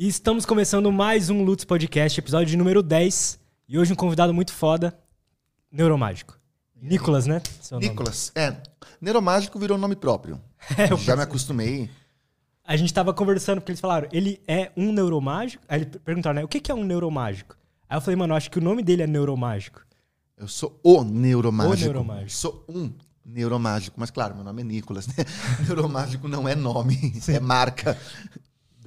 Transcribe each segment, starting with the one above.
E estamos começando mais um Lutz Podcast, episódio número 10. E hoje um convidado muito foda, Neuromágico. Nicolas, né? Seu Nicolas, nome. é. Neuromágico virou nome próprio. É, Já me acostumei. A gente tava conversando, porque eles falaram, ele é um neuromágico? Aí eles perguntaram, né? O que é um neuromágico? Aí eu falei, mano, acho que o nome dele é neuromágico. Eu sou o neuromágico. O neuromágico. Sou um neuromágico. Mas claro, meu nome é Nicolas, né? neuromágico não é nome, Sim. é marca.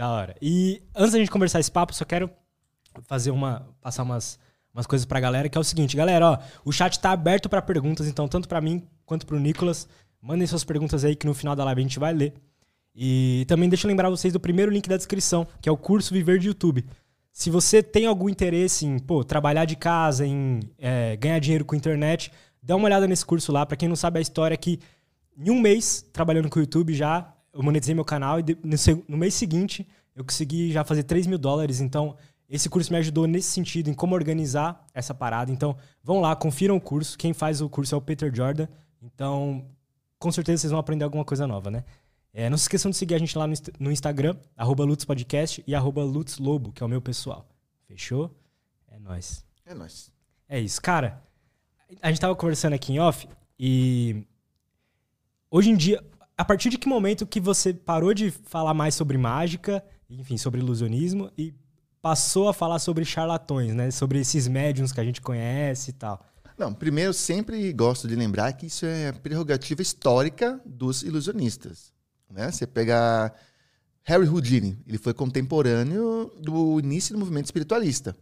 Da hora. E antes da gente conversar esse papo, só quero fazer uma. passar umas, umas coisas pra galera, que é o seguinte, galera, ó, o chat tá aberto para perguntas, então, tanto para mim quanto pro Nicolas. Mandem suas perguntas aí que no final da live a gente vai ler. E também deixa eu lembrar vocês do primeiro link da descrição, que é o curso Viver de YouTube. Se você tem algum interesse em pô, trabalhar de casa, em é, ganhar dinheiro com internet, dá uma olhada nesse curso lá. Para quem não sabe a história, é que em um mês trabalhando com o YouTube já, eu monetizei meu canal e no mês seguinte eu consegui já fazer 3 mil dólares. Então, esse curso me ajudou nesse sentido, em como organizar essa parada. Então, vão lá, confiram o curso. Quem faz o curso é o Peter Jordan. Então, com certeza vocês vão aprender alguma coisa nova, né? É, não se esqueçam de seguir a gente lá no, no Instagram, arroba Podcast e arroba LutzLobo, que é o meu pessoal. Fechou? É nóis. É nóis. É isso. Cara, a gente tava conversando aqui em off e hoje em dia, a partir de que momento que você parou de falar mais sobre mágica, enfim, sobre ilusionismo e passou a falar sobre charlatões, né? Sobre esses médiums que a gente conhece e tal. Não, primeiro, sempre gosto de lembrar que isso é prerrogativa histórica dos ilusionistas. Né? Você pega Harry Houdini, ele foi contemporâneo do início do movimento espiritualista.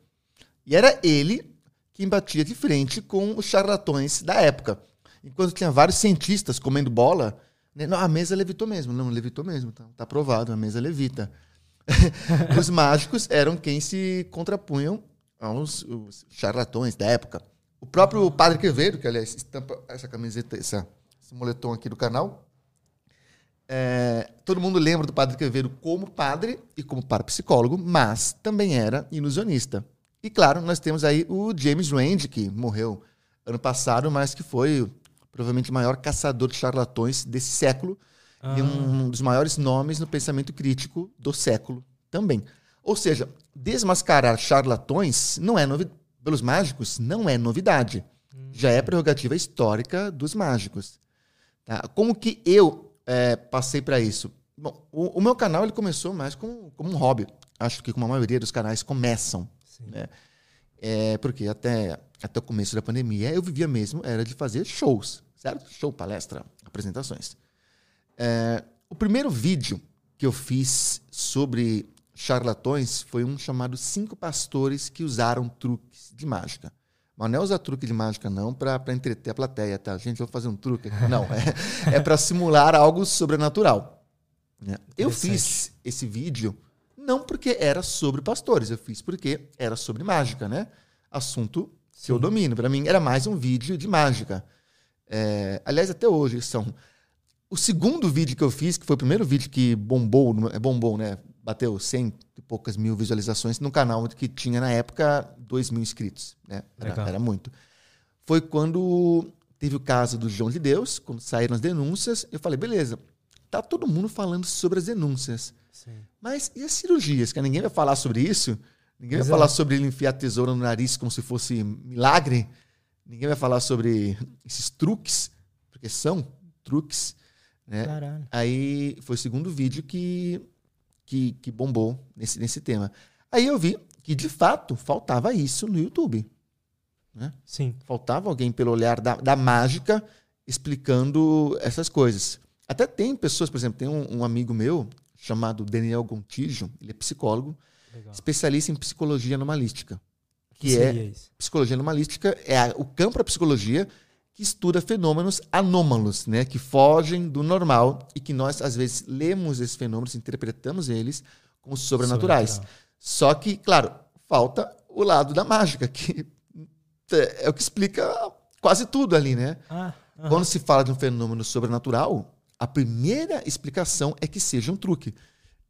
E era ele quem batia de frente com os charlatões da época. Enquanto tinha vários cientistas comendo bola? Não, a mesa levitou mesmo. Não, levitou mesmo, tá, tá provado, a mesa levita. os mágicos eram quem se contrapunham aos charlatões da época. O próprio Padre Quevedo, que aliás estampa essa camiseta, essa, esse moletom aqui do canal, é, todo mundo lembra do Padre Quevedo como padre e como parapsicólogo, mas também era ilusionista. E claro, nós temos aí o James Randi, que morreu ano passado, mas que foi provavelmente o maior caçador de charlatões desse século ah. e um dos maiores nomes no pensamento crítico do século também. Ou seja, desmascarar charlatões não é novidade. Pelos mágicos, não é novidade. Hum. Já é prerrogativa histórica dos mágicos. Tá? Como que eu é, passei para isso? Bom, o, o, meu canal ele começou mais como, como um hobby. Acho que como a maioria dos canais começam. Né? É, porque até, até o começo da pandemia eu vivia mesmo, era de fazer shows, certo? Show, palestra, apresentações. É, o primeiro vídeo que eu fiz sobre charlatões foi um chamado Cinco Pastores que Usaram Truques de Mágica. Mas não é usar truque de mágica, não, para entreter a plateia, tá? Gente, vou fazer um truque. Não, é, é para simular algo sobrenatural. Né? Eu fiz esse vídeo não porque era sobre pastores, eu fiz porque era sobre mágica, né? Assunto. Que eu domino. Para mim, era mais um vídeo de mágica. É, aliás, até hoje são. O segundo vídeo que eu fiz, que foi o primeiro vídeo que bombou, é bombou, né? bateu 100 e poucas mil visualizações no canal que tinha na época 2 mil inscritos. Né? Era, era, muito. Foi quando teve o caso do João de Deus, quando saíram as denúncias, eu falei, beleza, tá todo mundo falando sobre as denúncias. Sim. Mas e as cirurgias? Que ninguém vai falar sobre isso? Ninguém vai é. falar sobre ele enfiar tesoura no nariz como se fosse milagre? Ninguém vai falar sobre esses truques, porque são truques. Né? Aí foi o segundo vídeo que que, que bombou nesse, nesse tema. Aí eu vi que, de fato, faltava isso no YouTube. Né? Sim. Faltava alguém pelo olhar da, da mágica explicando essas coisas. Até tem pessoas, por exemplo, tem um, um amigo meu chamado Daniel Gontijo, ele é psicólogo, Legal. especialista em psicologia anomalística. Que, que é isso? psicologia anomalística é a, o campo da psicologia que estuda fenômenos anômalos, né, que fogem do normal e que nós às vezes lemos esses fenômenos, interpretamos eles como sobrenaturais. Sobrenatural. Só que, claro, falta o lado da mágica, que é o que explica quase tudo ali, né? Ah, Quando se fala de um fenômeno sobrenatural, a primeira explicação é que seja um truque.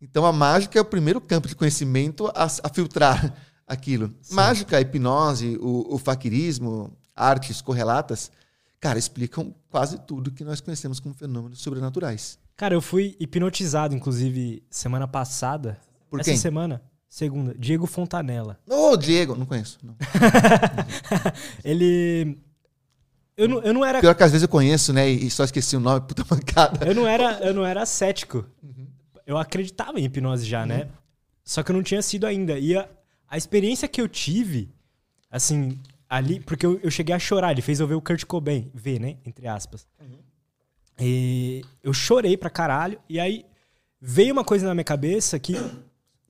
Então a mágica é o primeiro campo de conhecimento a, a filtrar aquilo. Sim. Mágica, hipnose, o, o faquirismo, artes correlatas cara, explicam quase tudo que nós conhecemos como fenômenos sobrenaturais. Cara, eu fui hipnotizado, inclusive, semana passada. Por quem? Essa semana. Segunda, Diego Fontanella. Ô, Diego, não conheço. Não. Ele. Eu não, eu não era. Pior que às vezes eu conheço, né? E só esqueci o nome, puta mancada. Eu não era, eu não era cético. Eu acreditava em hipnose já, né? Só que eu não tinha sido ainda. E a, a experiência que eu tive, assim, ali, porque eu, eu cheguei a chorar, ele fez eu ver o Kurt Cobain, ver, né? Entre aspas. E eu chorei pra caralho, e aí veio uma coisa na minha cabeça que.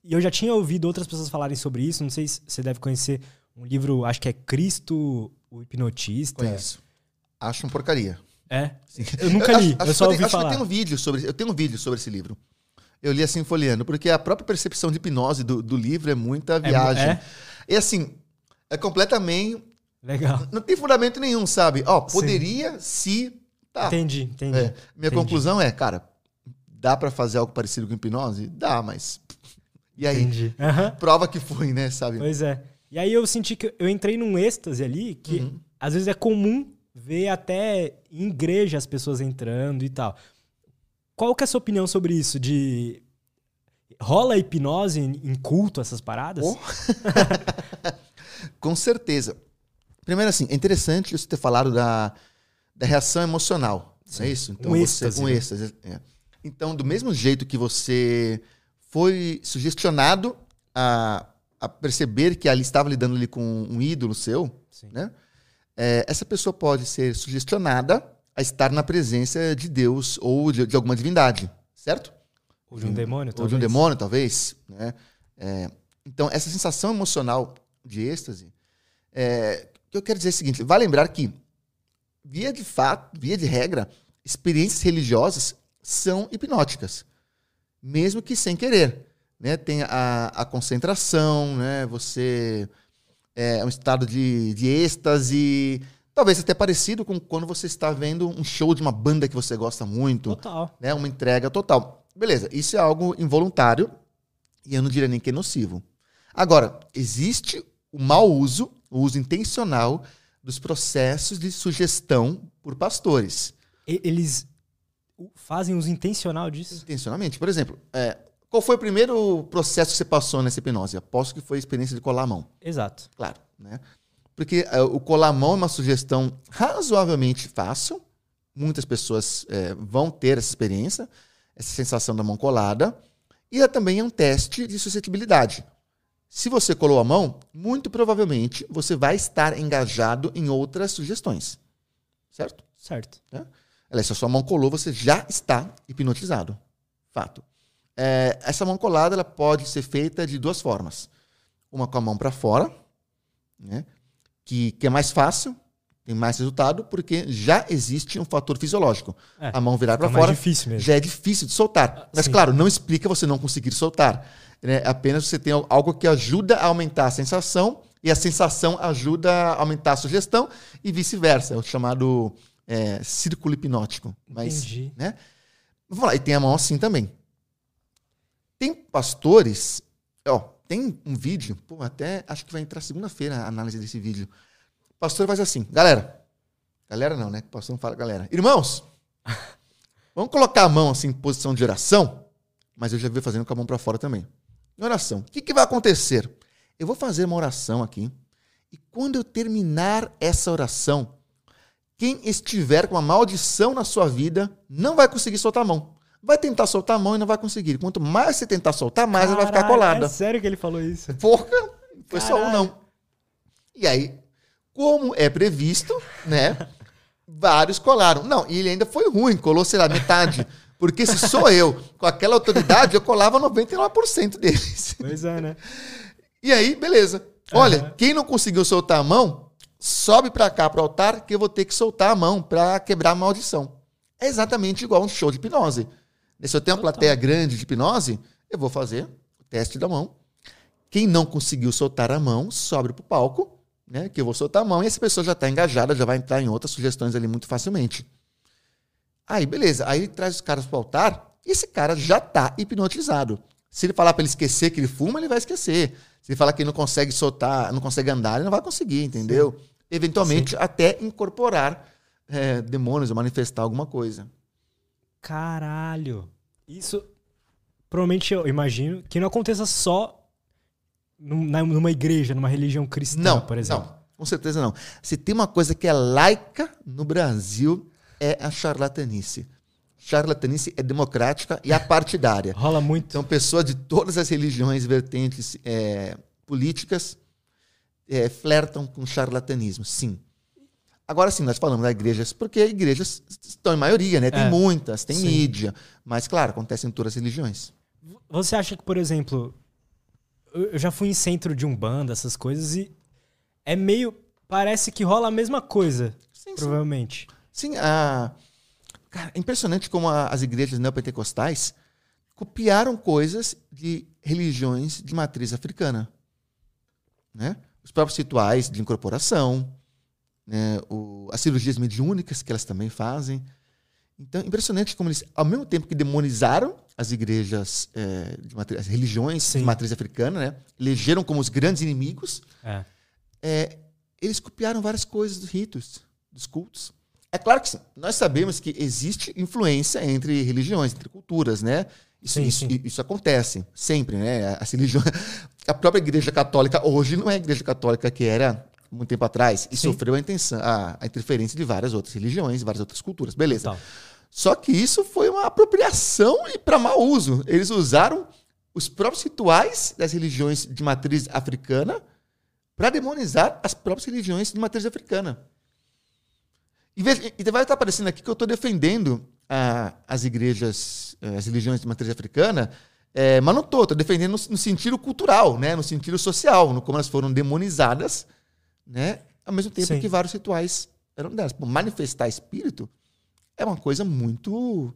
E eu já tinha ouvido outras pessoas falarem sobre isso, não sei se você deve conhecer um livro, acho que é Cristo, o Hipnotista. Conheço. Acho uma porcaria. É? Eu nunca li, eu, acho só que ouvi acho falar. que eu tenho um vídeo sobre, eu tenho um vídeo sobre esse livro. Eu li assim folheando, porque a própria percepção de hipnose do, do livro é muita viagem. é? E assim, é completamente. Legal. Não tem fundamento nenhum, sabe? Ó, poderia se. Tá. Entendi, entendi. É, minha Entendi. conclusão é, cara, dá pra fazer algo parecido com hipnose? Dá, mas. E aí? Entendi. Prova que foi, né, sabe? Pois é. E aí eu senti que eu entrei num êxtase ali que Uhum. às vezes é comum ver até em igreja as pessoas entrando e tal. Qual que é a sua opinião sobre isso? De rola hipnose em culto essas paradas? Oh. Com certeza. Primeiro, assim, é interessante você ter falado da, da reação emocional. Não é isso? Um êxtase, um né? êxtase. é. Então, do mesmo jeito que você foi sugestionado a, a perceber que ali estava lidando ali com um ídolo seu, Sim. né? É, essa pessoa pode ser sugestionada a estar na presença de Deus ou de, de alguma divindade, certo? Ou de um demônio, ou de talvez? um demônio, talvez. Né? É, então, essa sensação emocional de êxtase, é, o que eu quero dizer é o seguinte: vai lembrar que, via de fato, via de regra, experiências religiosas são hipnóticas, mesmo que sem querer. Né? Tem a, a concentração, né? você é um estado de, de êxtase, talvez até parecido com quando você está vendo um show de uma banda que você gosta muito Total. né? Uma entrega total. Beleza, isso é algo involuntário e eu não diria nem que é nocivo. Agora, existe o mau uso, o uso intencional dos processos de sugestão por pastores. Eles fazem uso intencional disso? Intencionalmente. Por exemplo, é, qual foi o primeiro processo que você passou nessa hipnose? Aposto que foi a experiência de colar a mão. Exato. Claro, né? Porque é, o colar a mão é uma sugestão razoavelmente fácil. Muitas pessoas é, vão ter essa experiência, essa sensação da mão colada. E é também um teste de suscetibilidade. Se você colou a mão, muito provavelmente você vai estar engajado em outras sugestões. Certo? Certo. Aliás, se a sua mão colou, você já está hipnotizado. Fato. É, essa mão colada ela pode ser feita de duas formas. Uma com a mão para fora, né? Que, que é mais fácil, tem mais resultado, porque já existe um fator fisiológico. É, a mão virar para fora difícil mesmo. já é difícil de soltar. Mas, sim. claro, não explica você não conseguir soltar. Né? Apenas você tem algo que ajuda a aumentar a sensação, e a sensação ajuda a aumentar a sugestão, e vice-versa. É o chamado é, círculo hipnótico. Mas, Entendi. né? Vamos lá, e tem a mão assim também. Tem pastores, ó, tem um vídeo, pô, até acho que vai entrar segunda-feira a análise desse vídeo. O pastor faz assim, galera, galera não, né? O pastor não fala galera. Irmãos, vamos colocar a mão assim em posição de oração, mas eu já vi fazendo com a mão para fora também. Em oração. O que, que vai acontecer? Eu vou fazer uma oração aqui, e quando eu terminar essa oração, quem estiver com uma maldição na sua vida não vai conseguir soltar a mão. Vai tentar soltar a mão e não vai conseguir. Quanto mais você tentar soltar, mais ela vai ficar Caralho, colada. É sério que ele falou isso? Porra, foi só um Caralho. não. E aí, como é previsto, né? Vários colaram. Não, e ele ainda foi ruim, colou, sei lá, metade. Porque se sou eu, com aquela autoridade, eu colava 99% deles. Pois é, né? E aí, beleza. Olha, Aham. quem não conseguiu soltar a mão, sobe pra cá pro altar que eu vou ter que soltar a mão pra quebrar a maldição. É exatamente igual um show de hipnose. Se eu tenho uma plateia grande de hipnose, eu vou fazer o teste da mão. Quem não conseguiu soltar a mão, sobe pro palco, né? Que eu vou soltar a mão e essa pessoa já está engajada, já vai entrar em outras sugestões ali muito facilmente. Aí, beleza. Aí ele traz os caras pro altar e esse cara já tá hipnotizado. Se ele falar para ele esquecer que ele fuma, ele vai esquecer. Se ele falar que ele não consegue soltar, não consegue andar, ele não vai conseguir, entendeu? Eventualmente, até incorporar é, demônios ou manifestar alguma coisa. Caralho. Isso provavelmente eu imagino que não aconteça só numa igreja, numa religião cristã, não, por exemplo? Não, com certeza não. Se tem uma coisa que é laica no Brasil, é a charlatanice. Charlatanice é democrática e apartidária. Rola muito. Então, pessoas de todas as religiões, vertentes é, políticas, é, flertam com charlatanismo, sim. Agora sim, nós falamos das igrejas, porque igrejas estão em maioria, né? Tem é, muitas, tem sim. mídia. Mas, claro, acontece em todas as religiões. Você acha que, por exemplo, eu já fui em centro de Umbanda, essas coisas, e é meio. Parece que rola a mesma coisa, sim, provavelmente. Sim, sim a. Cara, é impressionante como a, as igrejas neopentecostais copiaram coisas de religiões de matriz africana. Né? Os próprios rituais de incorporação, né? o, as cirurgias mediúnicas que elas também fazem. Então, impressionante como eles, ao mesmo tempo que demonizaram as igrejas, é, de matriz, as religiões Sim. de matriz africana, né? elegeram como os grandes inimigos, é. É, eles copiaram várias coisas dos ritos, dos cultos. É claro que. Nós sabemos que existe influência entre religiões, entre culturas, né? Isso, sim, isso, sim. isso acontece sempre, né? As religiões, a própria Igreja Católica hoje não é a Igreja Católica que era muito tempo atrás e sim. sofreu a, intenção, a, a, interferência de várias outras religiões, várias outras culturas, beleza? Então. Só que isso foi uma apropriação e para mau uso. Eles usaram os próprios rituais das religiões de matriz africana para demonizar as próprias religiões de matriz africana. E, vai estar aparecendo aqui que eu estou defendendo ah, as igrejas, eh, as religiões de matriz africana, é, mas não estou, estou defendendo no, no, sentido cultural, né, no sentido social, no como elas foram demonizadas, né, ao mesmo tempo Sim. que vários rituais eram delas. manifestar espírito é uma coisa muito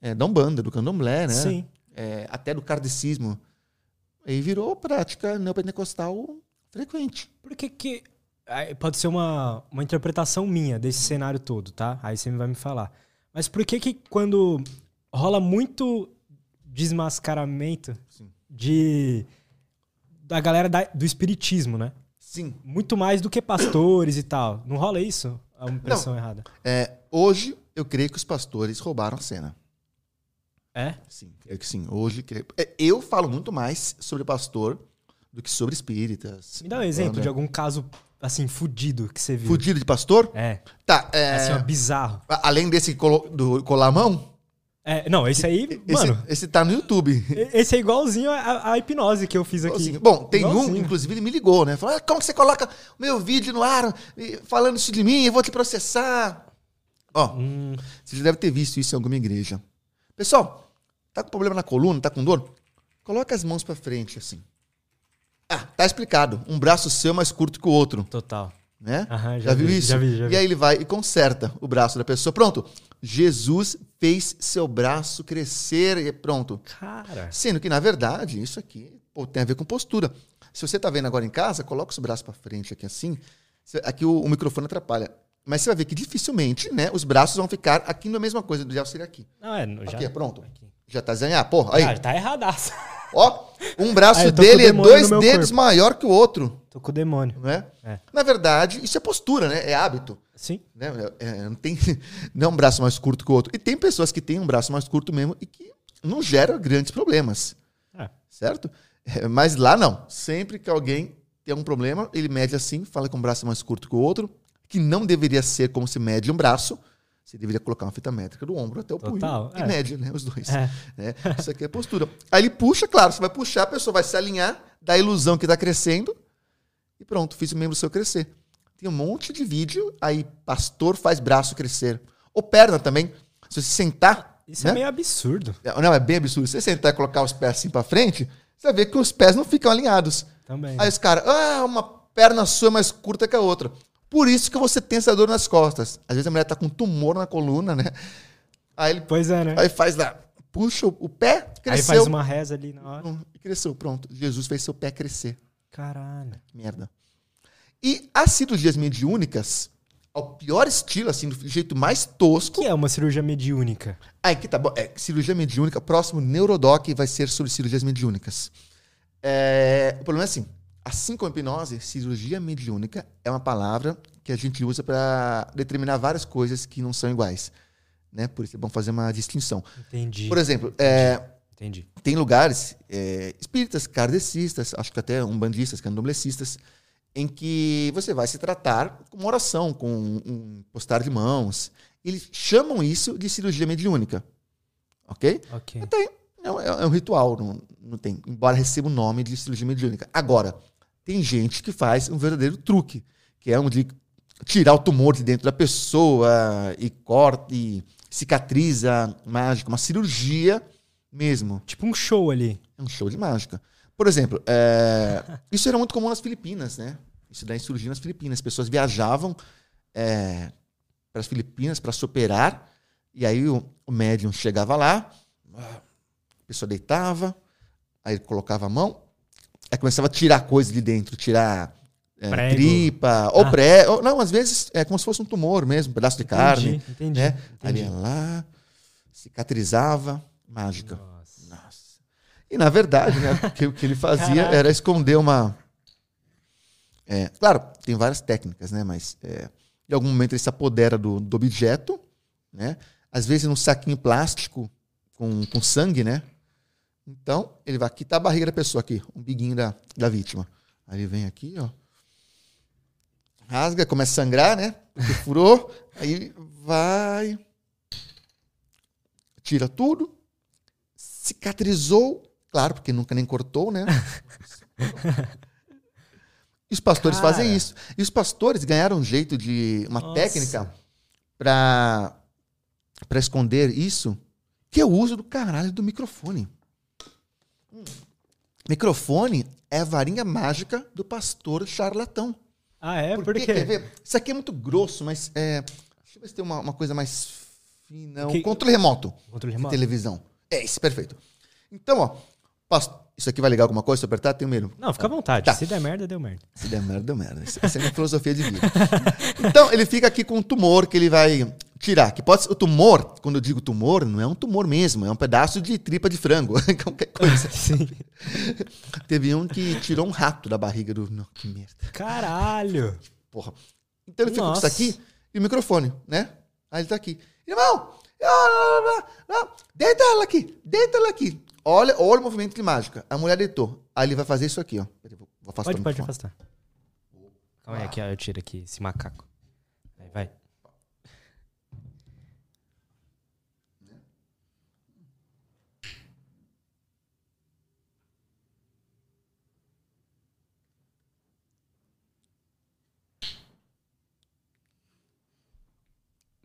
é, da Umbanda, do candomblé, né? Sim. É, até do kardecismo. E virou prática neopentecostal frequente. Por que que Pode ser uma, uma interpretação minha desse cenário todo, tá? Aí você vai me falar. Mas por que que quando rola muito desmascaramento Sim. de da galera da, do espiritismo, né? Sim. Muito mais do que pastores e tal. Não rola isso? É uma impressão Não. errada. É, hoje eu creio que os pastores roubaram a cena. É? Sim, é que sim. Hoje é, eu falo muito mais sobre pastor do que sobre espíritas. Me dá um exemplo de algum caso assim, fudido que você viu. Fudido de pastor? É. Tá, é... Assim, ó, bizarro. Além desse colo, do colar a mão? É, não, esse aí, esse, mano... Esse tá no YouTube. Esse é igualzinho a, a hipnose que eu fiz aqui. Bom, tem igualzinho. um, inclusive, ele me ligou, né? Falou, ah, como que você coloca o meu vídeo no ar falando isso de mim? Eu vou te processar. Ó, hum. você já deve ter visto isso em alguma igreja. Pessoal, tá com problema na coluna, tá com dor? Coloca as mãos para frente, assim. Ah, tá explicado. Um braço seu é mais curto que o outro. Total. Né? Aham, já, já, viu vi, isso? Já vi, já vi. E aí ele vai e conserta o braço da pessoa. Pronto. Jesus fez seu braço crescer e pronto. Cara. Sendo que, na verdade, isso aqui pô, tem a ver com postura. Se você tá vendo agora em casa, coloca os braços para frente aqui assim. Aqui o, o, microfone atrapalha. Mas você vai ver que dificilmente, né, os braços vão ficar aqui na mesma coisa. Já seria aqui. Não, é, já, aqui, pronto. Aqui. Já tá zanhado. Porra, aí. Já, tá erradaço. Ó, um braço ah, dele é dois dedos corpo. maior que o outro. Tô com o demônio. Não é? é? Na verdade, isso é postura, né? É hábito. Sim. Né? É, é não, tem, não é um braço mais curto que o outro. E tem pessoas que têm um braço mais curto mesmo e que não gera grandes problemas. É. Certo? É, mas lá não. Sempre que alguém tem um problema, ele mede assim, fala com um braço mais curto que o outro, que não deveria ser como se mede um braço, você deveria colocar uma fita métrica do ombro até o Total, punho é. e mede, né? Os dois. É. Né? Isso aqui é postura. Aí ele puxa, claro, você vai puxar, a pessoa vai se alinhar, dá a ilusão que está crescendo e pronto, fiz o membro seu crescer. Tem um monte de vídeo, aí pastor faz braço crescer. Ou perna também. Se você sentar. Isso é né? é meio absurdo. É, não, é bem absurdo. Se você sentar e colocar os pés assim para frente, você vai ver que os pés não ficam alinhados. Também. Aí os caras, ah, uma perna sua é mais curta que a outra. Por isso que você tem essa dor nas costas. Às vezes a mulher tá com tumor na coluna, né? Aí ele, pois é, né? Aí faz lá, puxa o pé, cresceu. Aí faz uma reza ali na hora. Cresceu, pronto. Jesus fez seu pé crescer. Caralho. Merda. E as cirurgias mediúnicas, ao pior estilo, assim, do jeito mais tosco. O que é uma cirurgia mediúnica? Aí que tá bom. É, cirurgia mediúnica, próximo Neurodoc vai ser sobre cirurgias mediúnicas. É, o problema é assim: Assim como hipnose, cirurgia mediúnica é uma palavra que a gente usa para determinar várias coisas que não são iguais. Né? Por isso é bom fazer uma distinção. Entendi. Por exemplo, é, Entendi. Tem lugares é, espíritas, kardecistas, acho que até umbandistas, candomblecistas, em que você vai se tratar com uma oração, com um postar de mãos. Eles chamam isso de cirurgia mediúnica. Ok? Ok. Tem. É, um- é um ritual, não, não tem. Embora receba o nome de cirurgia mediúnica. Agora, tem gente que faz um verdadeiro truque, que é um de tirar o tumor de dentro da pessoa e corta e cicatriza mágica, uma cirurgia mesmo. Tipo um show ali. É um show de mágica. Por exemplo, é, isso era muito comum nas Filipinas, né? Isso daí surgiu nas Filipinas. As pessoas viajavam é, para as Filipinas para se operar, e aí o, o médium chegava lá, a pessoa deitava, aí ele colocava a mão, aí começava a tirar coisa de dentro, tirar é, tripa, ou Ah. pré. Ou, não, às vezes é como se fosse um tumor mesmo, um pedaço de carne. Entendi, entendi. Né? Entendi. ia lá, cicatrizava, mágica. Nossa. Nossa. E na verdade, né, o que, que ele fazia Caraca. era esconder uma. É, claro, tem várias técnicas, né? Mas é, em algum momento ele se apodera do, do objeto, né? Às vezes num saquinho plástico com, com sangue, né? Então, ele vai aqui, tá a barriga da pessoa aqui, o biguinho da, da vítima. Aí ele vem aqui, ó. Rasga, começa a sangrar, né? Porque furou. aí vai. Tira tudo. Cicatrizou. Claro, porque nunca nem cortou, né? E os pastores Cara. fazem isso. E os pastores ganharam um jeito de. uma Nossa. técnica para para esconder isso, que é o uso do caralho do microfone. Hum. Microfone é a varinha mágica do pastor charlatão. Ah, é? Por, Por quê? Quer ver? Isso aqui é muito grosso, mas é. Deixa eu ver se tem uma, uma coisa mais fina. Um Que- controle remoto Controle de remoto. televisão. É, isso, perfeito. Então, ó. Isso aqui vai ligar alguma coisa? Se eu apertar, tem medo. Não, fica à vontade. Tá. Se der merda, deu merda. Se der merda, deu merda. Essa é a minha filosofia de vida. Então, ele fica aqui com um tumor que ele vai tirar. Que pode ser, o tumor, quando eu digo tumor, não é um tumor mesmo, é um pedaço de tripa de frango. Qualquer coisa. Sim. Teve um que tirou um rato da barriga do. Não, que merda. Caralho. Porra. Então ele fica com isso aqui e o microfone, né? Aí ele tá aqui. Irmão, deita ela aqui, deita ela aqui. Olha, olha o movimento de mágica. A mulher deitou. Aí ele vai fazer isso aqui, ó. Vou afastar Pode, pode afastar. Calma aí, aqui, ó, eu tiro aqui esse macaco. Aí, vai.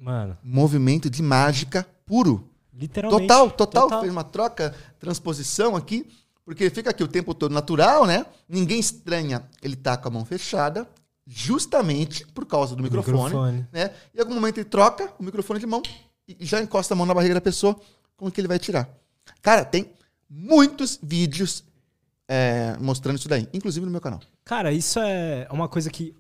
Mano, Movimento de mágica puro. literalmente. Total, total, Total. Fez uma troca, transposição aqui. Porque ele fica aqui o tempo todo natural, né? Ninguém estranha. Ele tá com a mão fechada, justamente por causa do microfone. Microfone. né? Em algum momento ele troca o microfone de mão e já encosta a mão na barriga da pessoa, como que ele vai tirar. Cara, tem muitos vídeos é, mostrando isso daí, inclusive no meu canal. Cara, isso é uma coisa que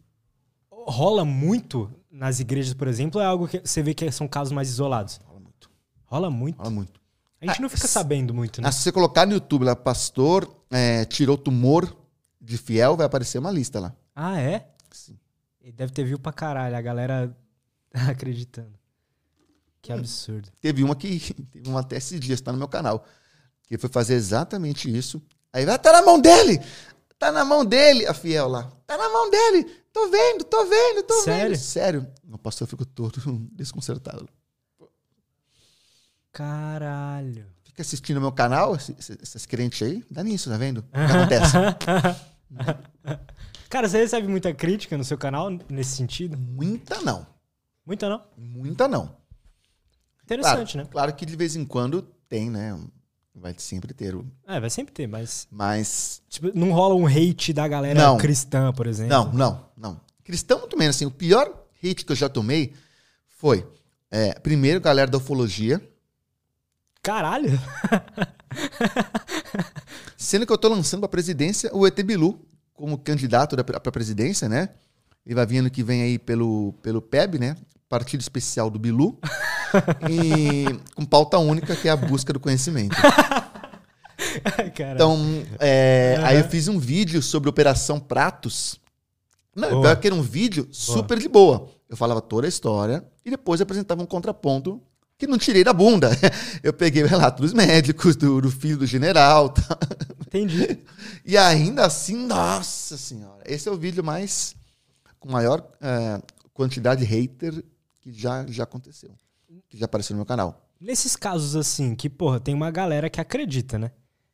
rola muito nas igrejas, por exemplo, é algo que você vê que são casos mais isolados. Fala muito, Rola muito. fala muito. A gente não fica Ah, sabendo muito, né? Ah, se você colocar no YouTube lá, pastor é, tirou tumor de fiel, vai aparecer uma lista lá. Ah, é? Sim. Ele deve ter viu pra caralho, a galera acreditando. Que absurdo. Teve uma que, teve uma até esses dias, tá no meu canal, que foi fazer exatamente isso. Aí vai, tá na mão dele! Tá na mão dele, a fiel lá. Tá na mão dele! Tô vendo, tô vendo, tô Sério? vendo. Sério? O pastor ficou todo desconcertado. Caralho. Fica assistindo meu canal, essas crentes aí, dá nisso, tá vendo? O que acontece? Cara, você recebe muita crítica no seu canal nesse sentido? Muita não. Muita não. Muita não. Claro, Interessante, né? claro que de vez em quando tem, né? Vai sempre ter. o- É, vai sempre ter, mas Mas tipo, não rola um hate da galera Não. cristã, por exemplo. Não, não, não. Cristão muito menos, assim. O pior hate que eu já tomei foi, é, primeiro, galera da ufologia, Caralho. sendo que eu tô lançando pra presidência o ET Bilu como candidato da, pra presidência, né? Ele vai vir ano que vem aí pelo, pelo PEB, né? Partido Especial do Bilu. e com pauta única, que é a busca do conhecimento. Cara. Então, é, Aham. aí eu fiz um vídeo sobre Operação Pratos. Não, Boa. pior que era um vídeo super de boa. Eu falava toda a história e depois apresentava um contraponto que não tirei da bunda. Eu peguei o relato dos médicos, do, do filho do general. Tá? Entendi. E ainda assim, nossa senhora, esse é o vídeo mais com maior é, quantidade de hater que já, já aconteceu, que já apareceu no meu canal. Nesses casos assim, que, porra, tem uma galera que acredita, né?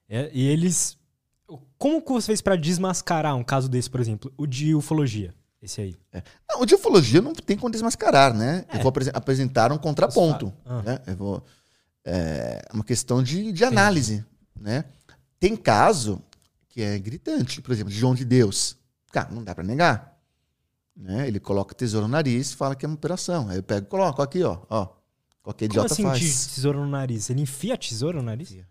É, e eles. Como que você fez pra desmascarar um caso desse, por exemplo? O de ufologia, esse aí. É. Não, o de ufologia não tem como desmascarar, né? É. Eu vou apresen- apresentar um contraponto. Ah. Né? Eu vou, é uma questão de, de análise, né? Tem caso que é gritante, por exemplo, de João de Deus. Cara, não dá pra negar. Né? Ele coloca tesouro no nariz e fala que é uma operação. Aí eu pego e coloco aqui, ó. ó. Qualquer Como idiota assim faz. tesoura no nariz? Ele enfia a tesoura no nariz? Enfia.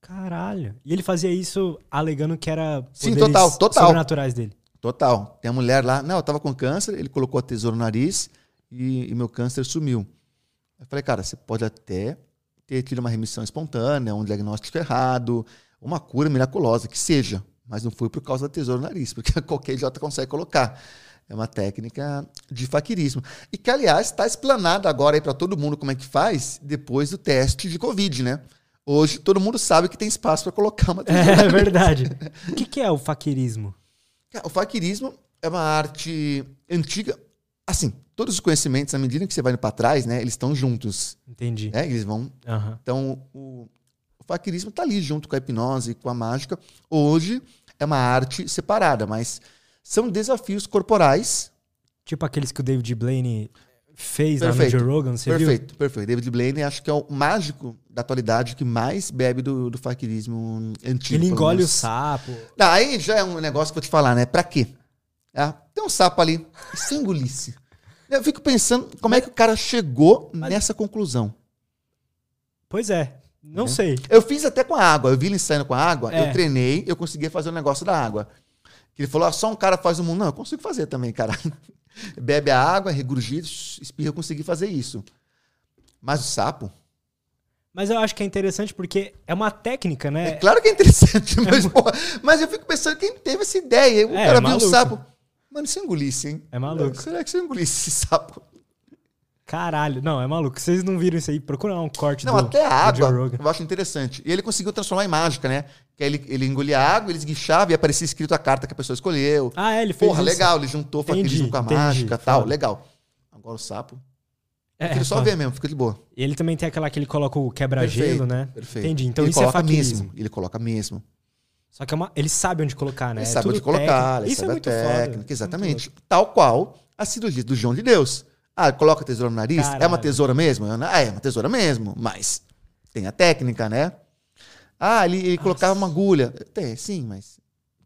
Caralho. E ele fazia isso alegando que era Sim, total, total. sobrenaturais dele. Total. Tem a mulher lá, não, eu tava com câncer, ele colocou a tesoura no nariz e, e meu câncer sumiu. Eu falei, cara, você pode até ter tido uma remissão espontânea, um diagnóstico errado, uma cura miraculosa, que seja, mas não foi por causa da tesoura no nariz, porque qualquer idiota consegue colocar. É uma técnica de faquirismo. E que, aliás, está explanado agora aí para todo mundo como é que faz depois do teste de Covid, né? Hoje todo mundo sabe que tem espaço para colocar uma É verdade. o que, que é o faquirismo? O faquirismo é uma arte antiga. Assim, todos os conhecimentos, à medida que você vai indo para trás, né, eles estão juntos. Entendi. Né? Eles vão. Aham. Então, o, o faquirismo está ali junto com a hipnose, com a mágica. Hoje é uma arte separada, mas são desafios corporais. Tipo aqueles que o David Blaine fez lá no Perfeito. Joe Rogan, você viu? perfeito, perfeito. David Blaine acho que é o mágico da atualidade que mais bebe do, do faquirismo antigo. Ele engole o sapo. Não, aí já é um negócio que eu vou te falar, né? Pra quê? É, tem um sapo ali. Se engolisse? Eu fico pensando como é que o cara chegou nessa conclusão. Pois é. Não Uhum. sei. Eu fiz até com a água. Eu vi ele saindo com a água, É. eu treinei, eu conseguia fazer o negócio da água. Que ele falou, ah, só um cara faz o mundo. Não, eu consigo fazer também, cara. Bebe a água, regurgita, espirra, eu consegui fazer isso. Mas o sapo... Mas eu acho que é interessante porque é uma técnica, É né? claro que é interessante, mas, porra, mas eu fico pensando quem teve essa ideia. O É, cara é viu o maluco. sapo. Mano, se eu engolisse, hein? É maluco. Será que se engolisse esse sapo? Caralho. Não, é maluco. Vocês não viram isso aí? Procura um corte Não, do, até a água eu acho interessante. E ele conseguiu transformar em mágica, né? Que aí ele, ele engolia água, ele esguichava e aparecia escrito a carta que a pessoa escolheu. Ah, é, ele fez Porra, isso. legal, ele juntou Entendi, faquirismo com a entendi, mágica e tal, foda. legal. Agora o sapo. É, ele só foda. vê mesmo, fica de boa. Ele também tem aquela que ele coloca o quebra-gelo, né? Perfeito. Entendi. Então ele isso é coloca faquirismo. mesmo. Ele coloca mesmo. Só que é uma... ele sabe onde colocar, né? Ele É sabe onde colocar, técnico. ele Isso sabe é a muito técnica, foda. exatamente. Tal qual a cirurgia do João de Deus. Ah, coloca a tesoura no nariz? É uma Caralho. tesoura mesmo? Ah, é uma tesoura mesmo, mas tem a técnica, né? Ah, ele, ele colocava uma agulha. Tem, sim, mas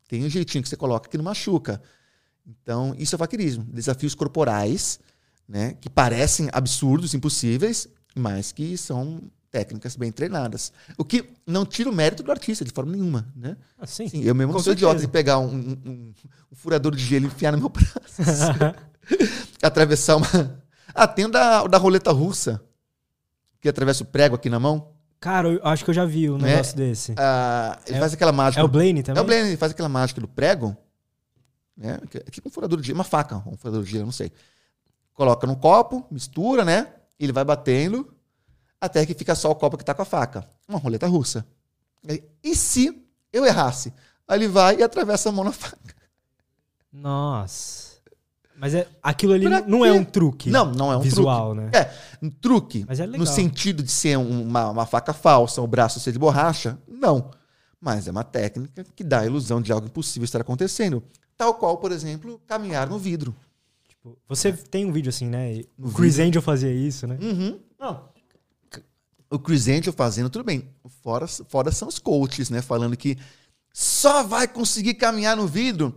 tem um jeitinho que você coloca que não machuca. Então, isso é faquirismo. Desafios corporais, né? Que parecem absurdos, impossíveis, mas que são técnicas bem treinadas. O que não tira o mérito do artista, de forma nenhuma, né? Ah, sim. Eu mesmo não sou idiota certeza. de pegar um, um- um- um furador de gelo e enfiar no meu braço. atravessar uma. Ah, tem o da, roleta russa, que atravessa o prego aqui na mão. Cara, eu acho que eu já vi um Né? negócio desse. Ah, ele É- faz aquela mágica. É o Blaine também? É o Blaine, ele faz aquela mágica do prego. Né? que É tipo um furador de gelo, uma faca, um furador de gelo, não sei. Coloca num copo, mistura, né? Ele vai batendo até que fica só o copo que tá com a faca. Uma roleta russa. E se eu errasse? Aí ele vai e atravessa a mão na faca. Nossa. Mas é, aquilo ali Pra não é quê? um truque. Não, não é um visual, né? É, um truque Mas é legal. no sentido de ser um- uma, uma faca falsa, o braço ser de borracha, não. Mas é uma técnica que dá a ilusão de algo impossível estar acontecendo. Tal qual, por exemplo, caminhar no vidro. Tipo, você tem um vídeo assim, né? O No Chris Angel fazia isso, né? Uhum. Não. O Chris Angel fazendo, tudo bem. Fora, fora são os coaches, né? Falando que só vai conseguir caminhar no vidro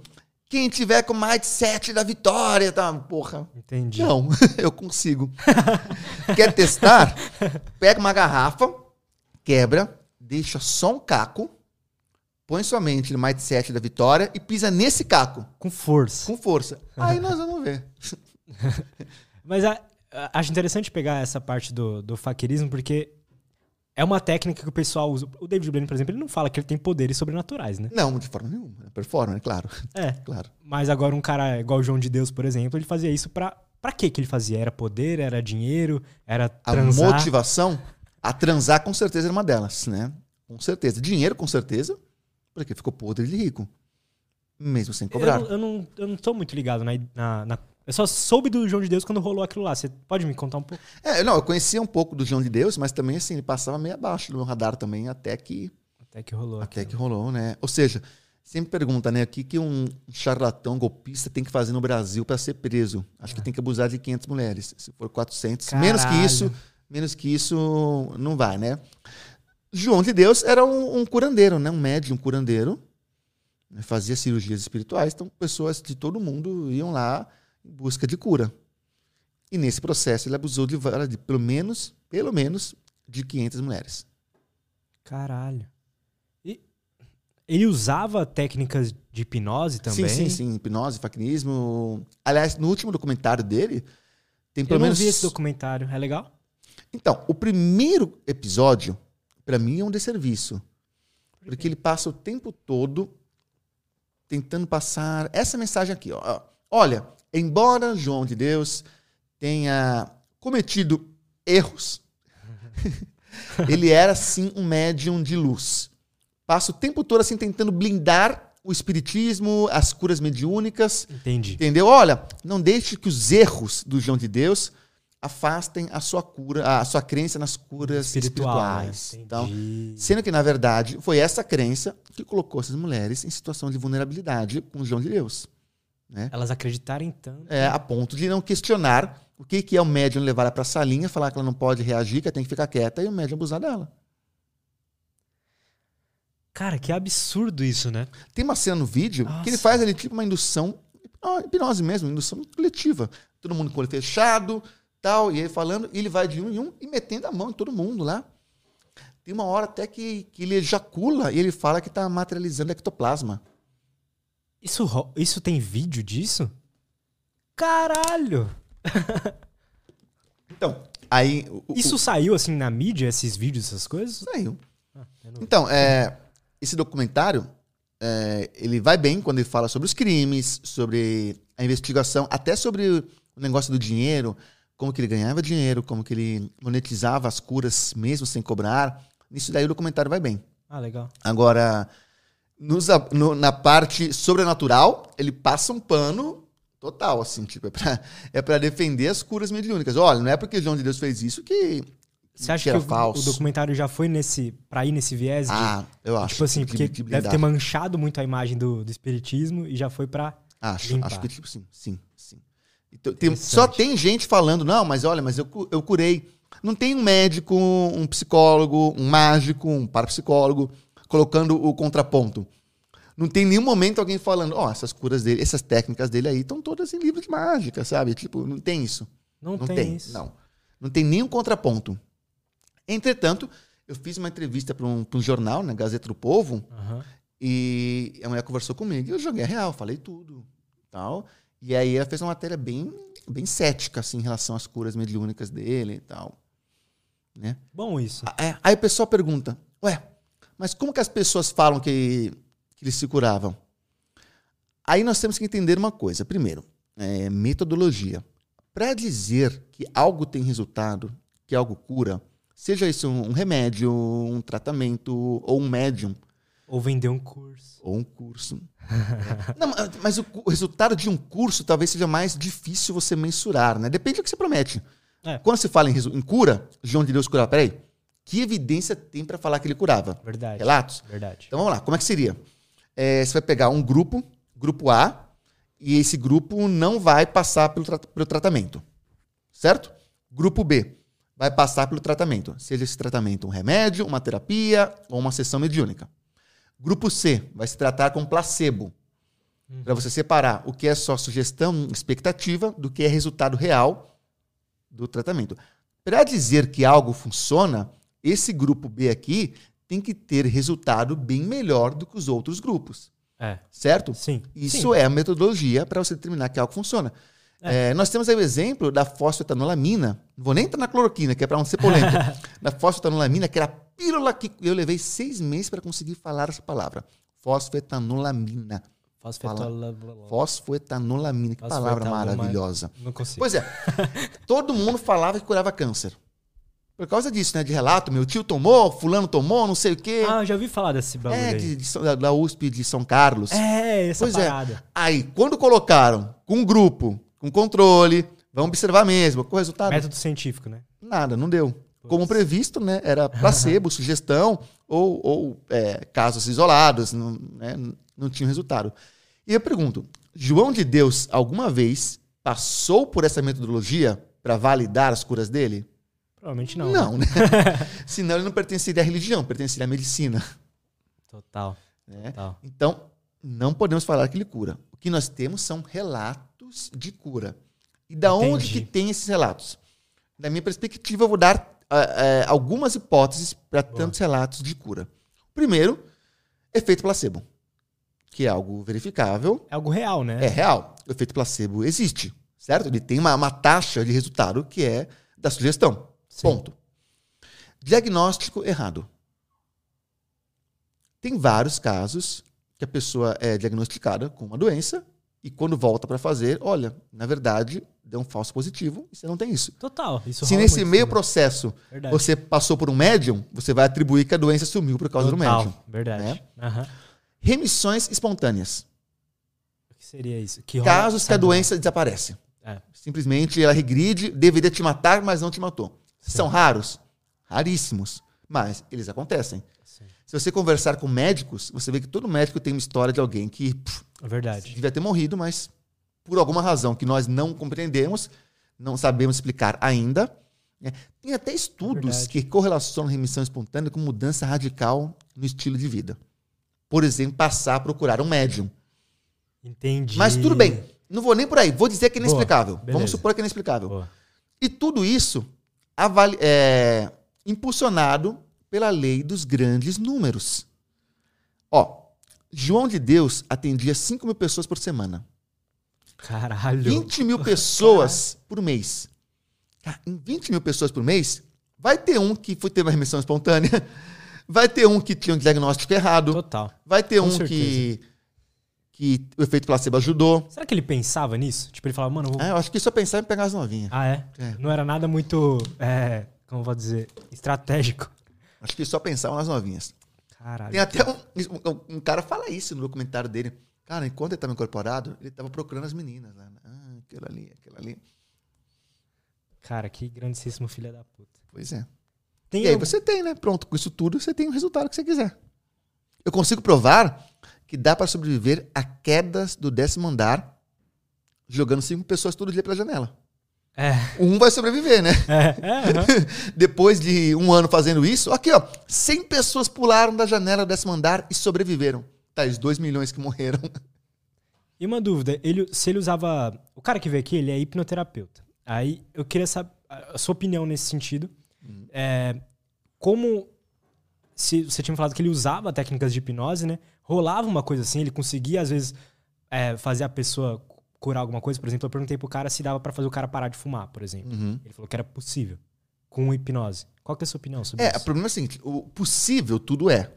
quem tiver com sete da vitória. Tá? Porra, Entendi. Não, eu consigo. Quer testar? Pega uma garrafa, quebra, deixa só um caco, põe sua mente no mindset da vitória e pisa nesse caco, Com força. com força. Aí nós vamos ver. Mas a- a- acho interessante pegar essa parte do, do porque é uma técnica que o pessoal usa. O David Blaine, por exemplo, ele não fala que ele tem poderes sobrenaturais, né? Não, de forma nenhuma. É performance, claro. É. claro. Mas agora um cara igual o João de Deus, por exemplo, ele fazia isso pra Pra que que ele fazia? Era poder, era dinheiro, era A transar? motivação a transar com certeza era uma delas, né? Com certeza. Dinheiro, com certeza, porque ficou podre de rico. Mesmo sem Eu, cobrar. não- eu, não, eu não tô muito ligado na, na, na- Eu só soube do João de Deus quando rolou aquilo lá. Você pode me contar um pouco? É, não, eu conhecia um pouco do João de Deus, mas também assim, ele passava meio abaixo do meu radar também, até que, Até que rolou. até aquilo. que rolou, né? Ou seja, sempre pergunta, né, o que, que um charlatão golpista tem que fazer no Brasil para ser preso? Acho que tem que abusar de 500 mulheres. Se for 400, menos que Caralho. isso, menos que isso não vai, né? João de Deus era um, um curandeiro, né? Um médium curandeiro. né? Fazia cirurgias espirituais, então pessoas de todo mundo iam lá em busca de cura. E nesse processo ele abusou de, de pelo menos, pelo menos, de 500 mulheres. Caralho. E ele usava técnicas de hipnose também? Sim, sim, sim. Hipnose, faquinismo. Aliás, no último documentário dele, tem Eu pelo não menos. vi esse documentário. É legal? Então, o primeiro episódio, pra mim, é um desserviço. Porque ele passa o tempo todo tentando passar essa mensagem aqui. Ó. Olha, embora João de Deus tenha cometido erros, ele era sim um médium de luz. Passa o tempo todo assim tentando blindar o espiritismo, as curas mediúnicas, Entendi. Entendeu? Olha, não deixe que os erros do João de Deus afastem a sua cura, a sua crença nas curas Espiritual, espirituais. né? Então, Entendi. sendo que na verdade foi essa crença que colocou essas mulheres em situação de vulnerabilidade com o João de Deus, né? Elas acreditarem tanto. É, a ponto de não questionar o que que é o médium levar ela para a salinha, falar que ela não pode reagir, que ela tem que ficar quieta e o médium abusar dela. Cara, que absurdo isso, né? Tem uma cena no vídeo Nossa. que ele faz ali tipo uma indução, hipnose mesmo, indução coletiva. Todo mundo com o olho fechado, tal, e ele falando, e ele vai de um em um e metendo a mão em todo mundo lá. Tem uma hora até que, que ele ejacula e ele fala que está materializando ectoplasma. Isso, isso tem vídeo disso? Caralho! Então, aí. o- o- Isso saiu assim na mídia, esses vídeos, essas coisas? Saiu. Ah, Então, é, esse documentário, é, ele vai bem quando ele fala sobre os crimes, sobre a investigação, até sobre o negócio do dinheiro, como que ele ganhava dinheiro, como que ele monetizava as curas mesmo sem cobrar. Nisso daí o documentário vai bem. Ah, legal. Agora, nos no- na parte sobrenatural, ele passa um pano total, assim, tipo, é pra, é pra defender as curas mediúnicas. Olha, não é porque João de Deus fez isso que, Você acha que que o, falso. o documentário já foi nesse pra ir nesse viés de, Ah, eu acho. tipo assim, porque de deve ter manchado muito a imagem do, do espiritismo e já foi pra Acho, limpar. acho que tipo sim, sim, sim. Então, tem- só tem gente falando, não, mas olha, mas eu, eu curei. Não tem um médico, um psicólogo, um mágico, um parapsicólogo colocando o contraponto. Não tem nenhum momento alguém falando, ó, essas curas dele, essas técnicas dele aí estão todas em livro de mágica, sabe? Tipo, não tem isso. não, Não tem, tem, isso. não. Não tem nenhum contraponto. Entretanto, eu fiz uma entrevista para um, um jornal, na Gazeta do Povo, Aham. e a mulher conversou comigo e eu joguei a real, falei tudo. tal. E aí ela fez uma matéria bem, bem cética assim, em relação às curas mediúnicas dele e tal. Né? Bom isso. É. Aí o pessoal pergunta, ué, mas como que as pessoas falam que, que eles se curavam? Aí nós temos que entender uma coisa. Primeiro, é, metodologia. Para dizer que algo tem resultado, que algo cura, seja isso um remédio, um tratamento ou um médium, Ou vender um curso. ou um curso. Não, mas- o, o resultado de um curso talvez seja mais difícil você mensurar, né? Depende do que você promete. É. Quando se fala em, em cura, João de Deus curava. Peraí, que evidência tem para falar que ele curava? Verdade. Relatos? Verdade. Então vamos lá, como é que seria? É, você vai pegar um grupo, grupo A, e esse grupo não vai passar pelo, tra- pelo tratamento. Certo? Grupo B vai passar pelo tratamento. Seja esse tratamento um remédio, uma terapia ou uma sessão mediúnica. Grupo C vai se tratar com placebo. Para você separar o que é só sugestão, expectativa, do que é resultado real do tratamento. Para dizer que algo funciona, esse grupo B aqui tem que ter resultado bem melhor do que os outros grupos. É. Certo? Sim. Isso é a metodologia para você determinar que algo funciona. É, nós temos aí o exemplo da fosfetanolamina. Não vou nem entrar na cloroquina, que é para não ser polêmico. da fosfetanolamina, que era a pílula que eu levei seis meses para conseguir falar essa palavra. Fosfetanolamina. Fosfetola... Fosfoetanolamina, que palavra maravilhosa. Não consigo. Pois é, todo mundo falava que curava câncer. Por causa disso, né? De relato, meu tio tomou, fulano tomou, não sei o quê. Ah, já ouvi falar desse bagulho é, de, de da- da USP de São Carlos. É, essa Pois é. parada. Aí, quando colocaram com um grupo, com controle, vamos observar mesmo, qual o resultado? Método científico, né? Nada, não deu. Como previsto, né? Era placebo, sugestão ou, ou é, casos isolados, não, né, não tinha resultado. E eu pergunto, João de Deus alguma vez passou por essa metodologia para validar as curas dele? Provavelmente não. Não, né? Senão ele não pertenceria à religião, pertenceria à medicina. Total, Né? total. Então, não podemos falar que ele cura. O que nós temos são relatos de cura. E da onde Entendi. que tem esses relatos? Da minha perspectiva, eu vou dar ah, eh, algumas hipóteses para tantos relatos de cura. Primeiro, efeito placebo, que é algo verificável, É algo real, né? é real. O efeito placebo existe, certo? Ele tem uma, uma taxa de resultado que é da sugestão. Sim. Ponto. Diagnóstico errado. Tem vários casos que a pessoa é diagnosticada com uma doença e quando volta para fazer, olha, na verdade, deu um falso positivo e você não tem isso. Total. Isso Se nesse meio também. processo Verdade. você passou por um médium, você vai atribuir que a doença sumiu por causa do Total. médium. Verdade. né? Aham. Remissões espontâneas. O que seria isso? Que Casos que a do- doença desaparece. É. Simplesmente ela regride, deveria te matar, mas não te matou. São raros? Raríssimos. Mas eles acontecem. Sim. Se você conversar com médicos, você vê que todo médico tem uma história de alguém que pff, É verdade. devia ter morrido, mas por alguma razão que nós não compreendemos, não sabemos explicar ainda. né? Tem até estudos Verdade. que correlacionam remissão espontânea com mudança radical no estilo de vida. Por exemplo, passar a procurar um médium. Entendi. Mas tudo bem, não vou nem por aí, vou dizer que é Boa, inexplicável. beleza. Vamos supor que é inexplicável. Boa. E tudo isso avali- é, impulsionado pela lei dos grandes números. Ó, João de Deus atendia 5 mil pessoas por semana. Caralho. 20 mil pessoas por mês. Em 20 mil pessoas por mês, vai ter um que foi ter uma remissão espontânea, vai ter um que tinha um diagnóstico errado, Total. vai ter Com um que, que o efeito placebo ajudou. Será que ele pensava nisso? Tipo, ele falava, mano, eu vou... Ah, eu acho que só pensar em pegar as novinhas. Ah, é? É. Não era nada muito, é, como eu vou dizer, estratégico. Acho que só pensava nas novinhas. Caralho. Tem até um, um, um cara fala isso no documentário dele. Cara, enquanto ele estava incorporado, ele estava procurando as meninas. Né? Ah, aquela ali, aquela ali. Cara, que grandíssimo filho da puta. Pois é. Tem E aí algum- você tem, né? Pronto, com isso tudo, você tem o resultado que você quiser. Eu consigo provar que dá para sobreviver a quedas do décimo andar jogando cinco pessoas todo dia pela janela. É, Um vai sobreviver, né? é, é. aham. Depois de um ano fazendo isso, aqui, ó, 100 pessoas pularam da janela do décimo andar e sobreviveram. Tá, os 2 milhões que morreram. E uma dúvida, ele, se ele usava. O cara que veio aqui, ele é hipnoterapeuta. Aí eu queria saber a sua opinião nesse sentido. É, como. Se você tinha falado que ele usava técnicas de hipnose, né? Rolava uma coisa assim, ele conseguia, às vezes, é, fazer a pessoa curar alguma coisa. Por exemplo, eu perguntei pro cara se dava pra fazer o cara parar de fumar, por exemplo. Ele falou que era possível. Com hipnose. Qual que é a sua opinião sobre É, o isso? problema é o seguinte: o possível tudo é.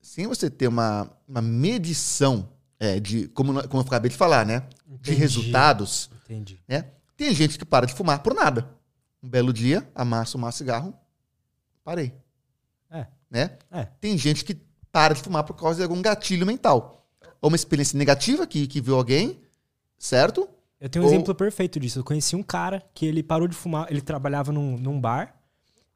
Sem você ter uma, uma medição é, de, como, como eu acabei de falar, né? De Entendi. resultados, Entendi. né? Tem gente que para de fumar por nada. Um belo dia, amassa um cigarro, parei. É. Né? É. Tem gente que para de fumar por causa de algum gatilho mental. Ou uma experiência negativa que, que viu alguém, certo? Eu tenho um Ou- exemplo perfeito disso. Eu conheci um cara que ele parou de fumar, ele trabalhava num, num bar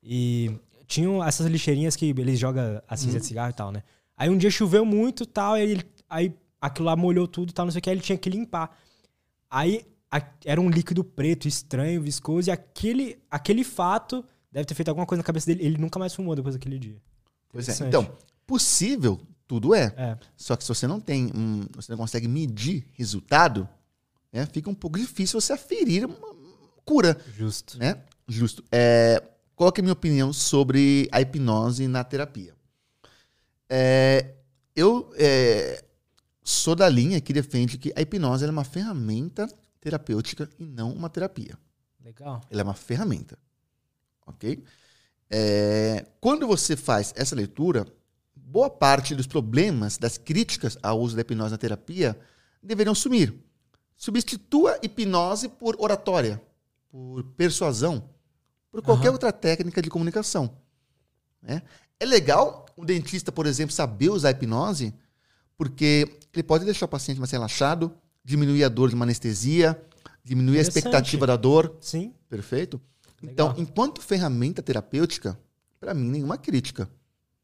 e tinham essas lixeirinhas que eles jogam a cinza de cigarro e tal, né? Aí um dia choveu muito e tal, aí, ele, aí aquilo lá molhou tudo e tal, não sei o que, aí ele tinha que limpar. Aí a- era um líquido preto, estranho, viscoso, e aquele, aquele fato deve ter feito alguma coisa na cabeça dele. Ele nunca mais fumou depois daquele dia. Pois é. Então, possível tudo é. É, Só que se você não tem, um, você não consegue medir resultado, né, fica um pouco difícil você aferir uma cura, justo. né? Justo. É, qual que é a minha opinião sobre a hipnose na terapia? É, eu é, sou da linha que defende que a hipnose é uma ferramenta terapêutica e não uma terapia. Legal. Ela é uma ferramenta. Ok? É, quando você faz essa leitura, boa parte dos problemas, das críticas ao uso da hipnose na terapia deveriam sumir. Substitua hipnose por oratória, por persuasão, por qualquer Aham. outra técnica de comunicação. né? É legal o dentista, por exemplo, saber usar a hipnose, porque ele pode deixar o paciente mais relaxado, diminuir a dor de uma anestesia, diminuir a expectativa da dor. Sim. Perfeito? Legal. Então, enquanto ferramenta terapêutica, para mim, nenhuma crítica.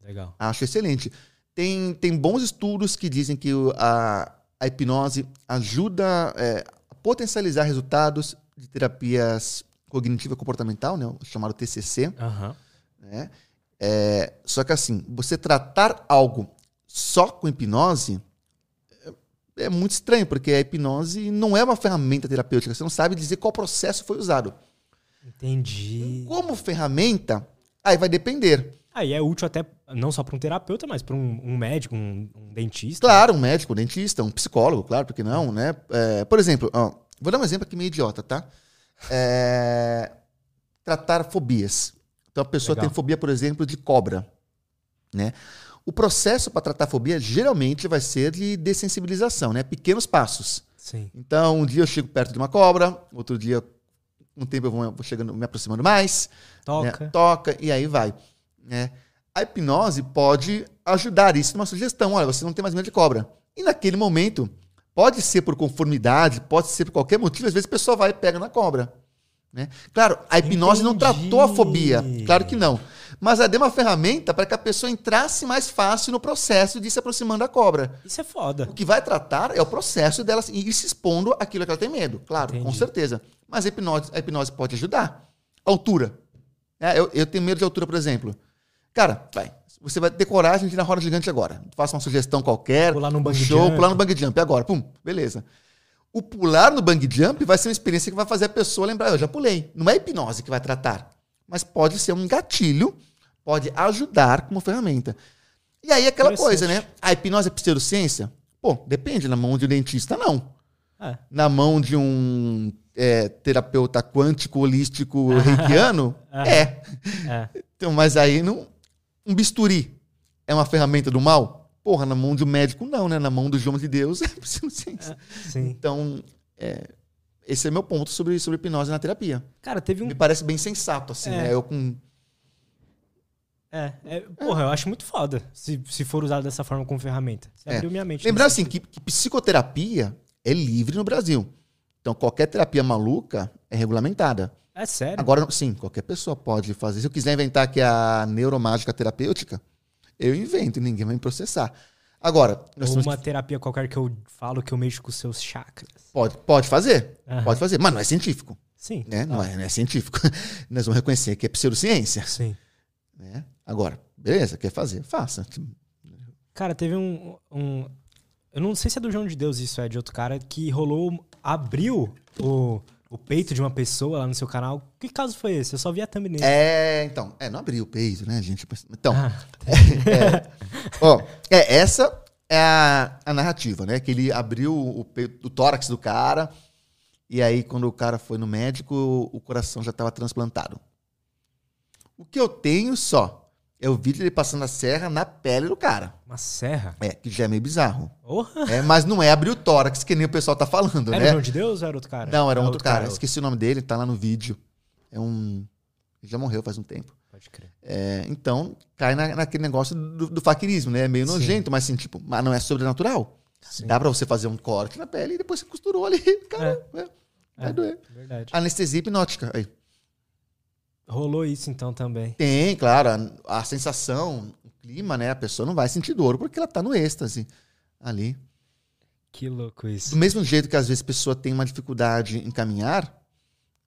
Legal. Acho excelente. Tem, tem bons estudos que dizem que a, a hipnose ajuda é, a potencializar resultados de terapias cognitiva comportamental, né, o chamado TCC. Aham. Né? É, só que assim, você tratar algo só com hipnose é, é muito estranho, porque a hipnose não é uma ferramenta terapêutica. Você não sabe dizer qual processo foi usado. Entendi. Como ferramenta, aí vai depender. Aí é útil até não só para um terapeuta, mas para um, um médico, um, um dentista. Claro, um médico, um dentista, um psicólogo, claro, porque não, né? É, por exemplo, ó, vou dar um exemplo aqui meio idiota, tá? É, tratar fobias. Então a pessoa Legal. tem fobia, por exemplo, de cobra, né? O processo para tratar fobia geralmente vai ser de dessensibilização, né? Pequenos passos. Sim. Então, um dia eu chego perto de uma cobra, outro dia, um tempo eu vou, chegando, me aproximando mais, Toca. né? toca e aí vai. Né? A hipnose pode ajudar isso numa sugestão. Olha, você não tem mais medo de cobra. E naquele momento, pode ser por conformidade, pode ser por qualquer motivo, às vezes a pessoa vai e pega na cobra. Né? Claro, a hipnose não Entendi. tratou a fobia. Claro que não. Mas ela deu uma ferramenta para que a pessoa entrasse mais fácil no processo de se aproximando da cobra. Isso é foda. O que vai tratar é o processo dela ir se expondo àquilo que ela tem medo. Claro, com Entendi. certeza. Mas a hipnose, a hipnose pode ajudar. Altura. É, eu, eu tenho medo de altura, por exemplo. Cara, vai. Você vai ter coragem de ir na roda gigante agora. Faça uma sugestão qualquer. Pular um bungee show, jump. pular no bang jump agora. Pum, beleza. O pular no bang jump vai ser uma experiência que vai fazer a pessoa lembrar, eu já pulei. Não é hipnose que vai tratar. Mas pode ser um gatilho, pode ajudar como ferramenta. E aí aquela coisa, né? A hipnose é pseudociência? Pô, depende. Na mão de um dentista, não. É. Na mão de um é, terapeuta quântico, holístico, reikiano, Aham. é. É. Então, mas aí não. Um bisturi é uma ferramenta do mal? Porra, na mão de um médico, não, né? Na mão do João de Deus é pseudociência. Sim. Então, é, esse é meu ponto sobre, sobre hipnose na terapia. Cara, teve um. Me parece bem sensato, assim, É. né? Eu com. É, é, porra, eu acho muito foda se, se for usado dessa forma como ferramenta. Você É. abriu minha mente. Lembrar assim que, que psicoterapia é livre no Brasil. Então, qualquer terapia maluca é regulamentada. É sério. Agora, sim, qualquer pessoa pode fazer. Se eu quiser inventar aqui a neuromágica terapêutica, eu invento e ninguém vai me processar. Agora, nós Ou uma terapia qualquer que eu falo que eu mexo com os seus chakras. Pode, pode fazer. Aham. Pode fazer. Mas não é científico. Sim. Né? Não, é, não é científico. Nós vamos reconhecer que é pseudociência. Sim. Né? Agora, beleza, quer fazer? Faça. Cara, teve um, um. Eu não sei se é do João de Deus isso, é de outro cara, que rolou. Abriu o, o peito de uma pessoa lá no seu canal. Que caso foi esse? Eu só vi a thumbnail. É, então, é, não abriu o peito, né, gente? Então, Ah, ó, é, essa é a, a narrativa, né? Que ele abriu o, peito, o tórax do cara e aí quando o cara foi no médico, o coração já estava transplantado. O que eu tenho só é o vídeo dele passando a serra na pele do cara. uma serra. É, que já é meio bizarro. Porra! É, mas não é abrir o tórax, que nem o pessoal tá falando, Era o né? João de Deus ou era outro cara? Não, era um Ah, outro cara. outro. Esqueci o nome dele, tá lá no vídeo. É um. ele Já morreu faz um tempo. Pode crer. É, então, cai na- naquele negócio do, do faquirismo, né? É meio Sim. nojento, mas assim, tipo, mas não é sobrenatural. Sim. Dá pra você fazer um corte na pele e depois você costurou ali. Cara, é, vai É. doer. Verdade. Anestesia hipnótica. Aí. Rolou isso então também. Tem, claro, a, a sensação, o clima, né? A pessoa não vai sentir dor porque ela tá no êxtase ali. Que louco isso. Do mesmo jeito que às vezes a pessoa tem uma dificuldade em caminhar,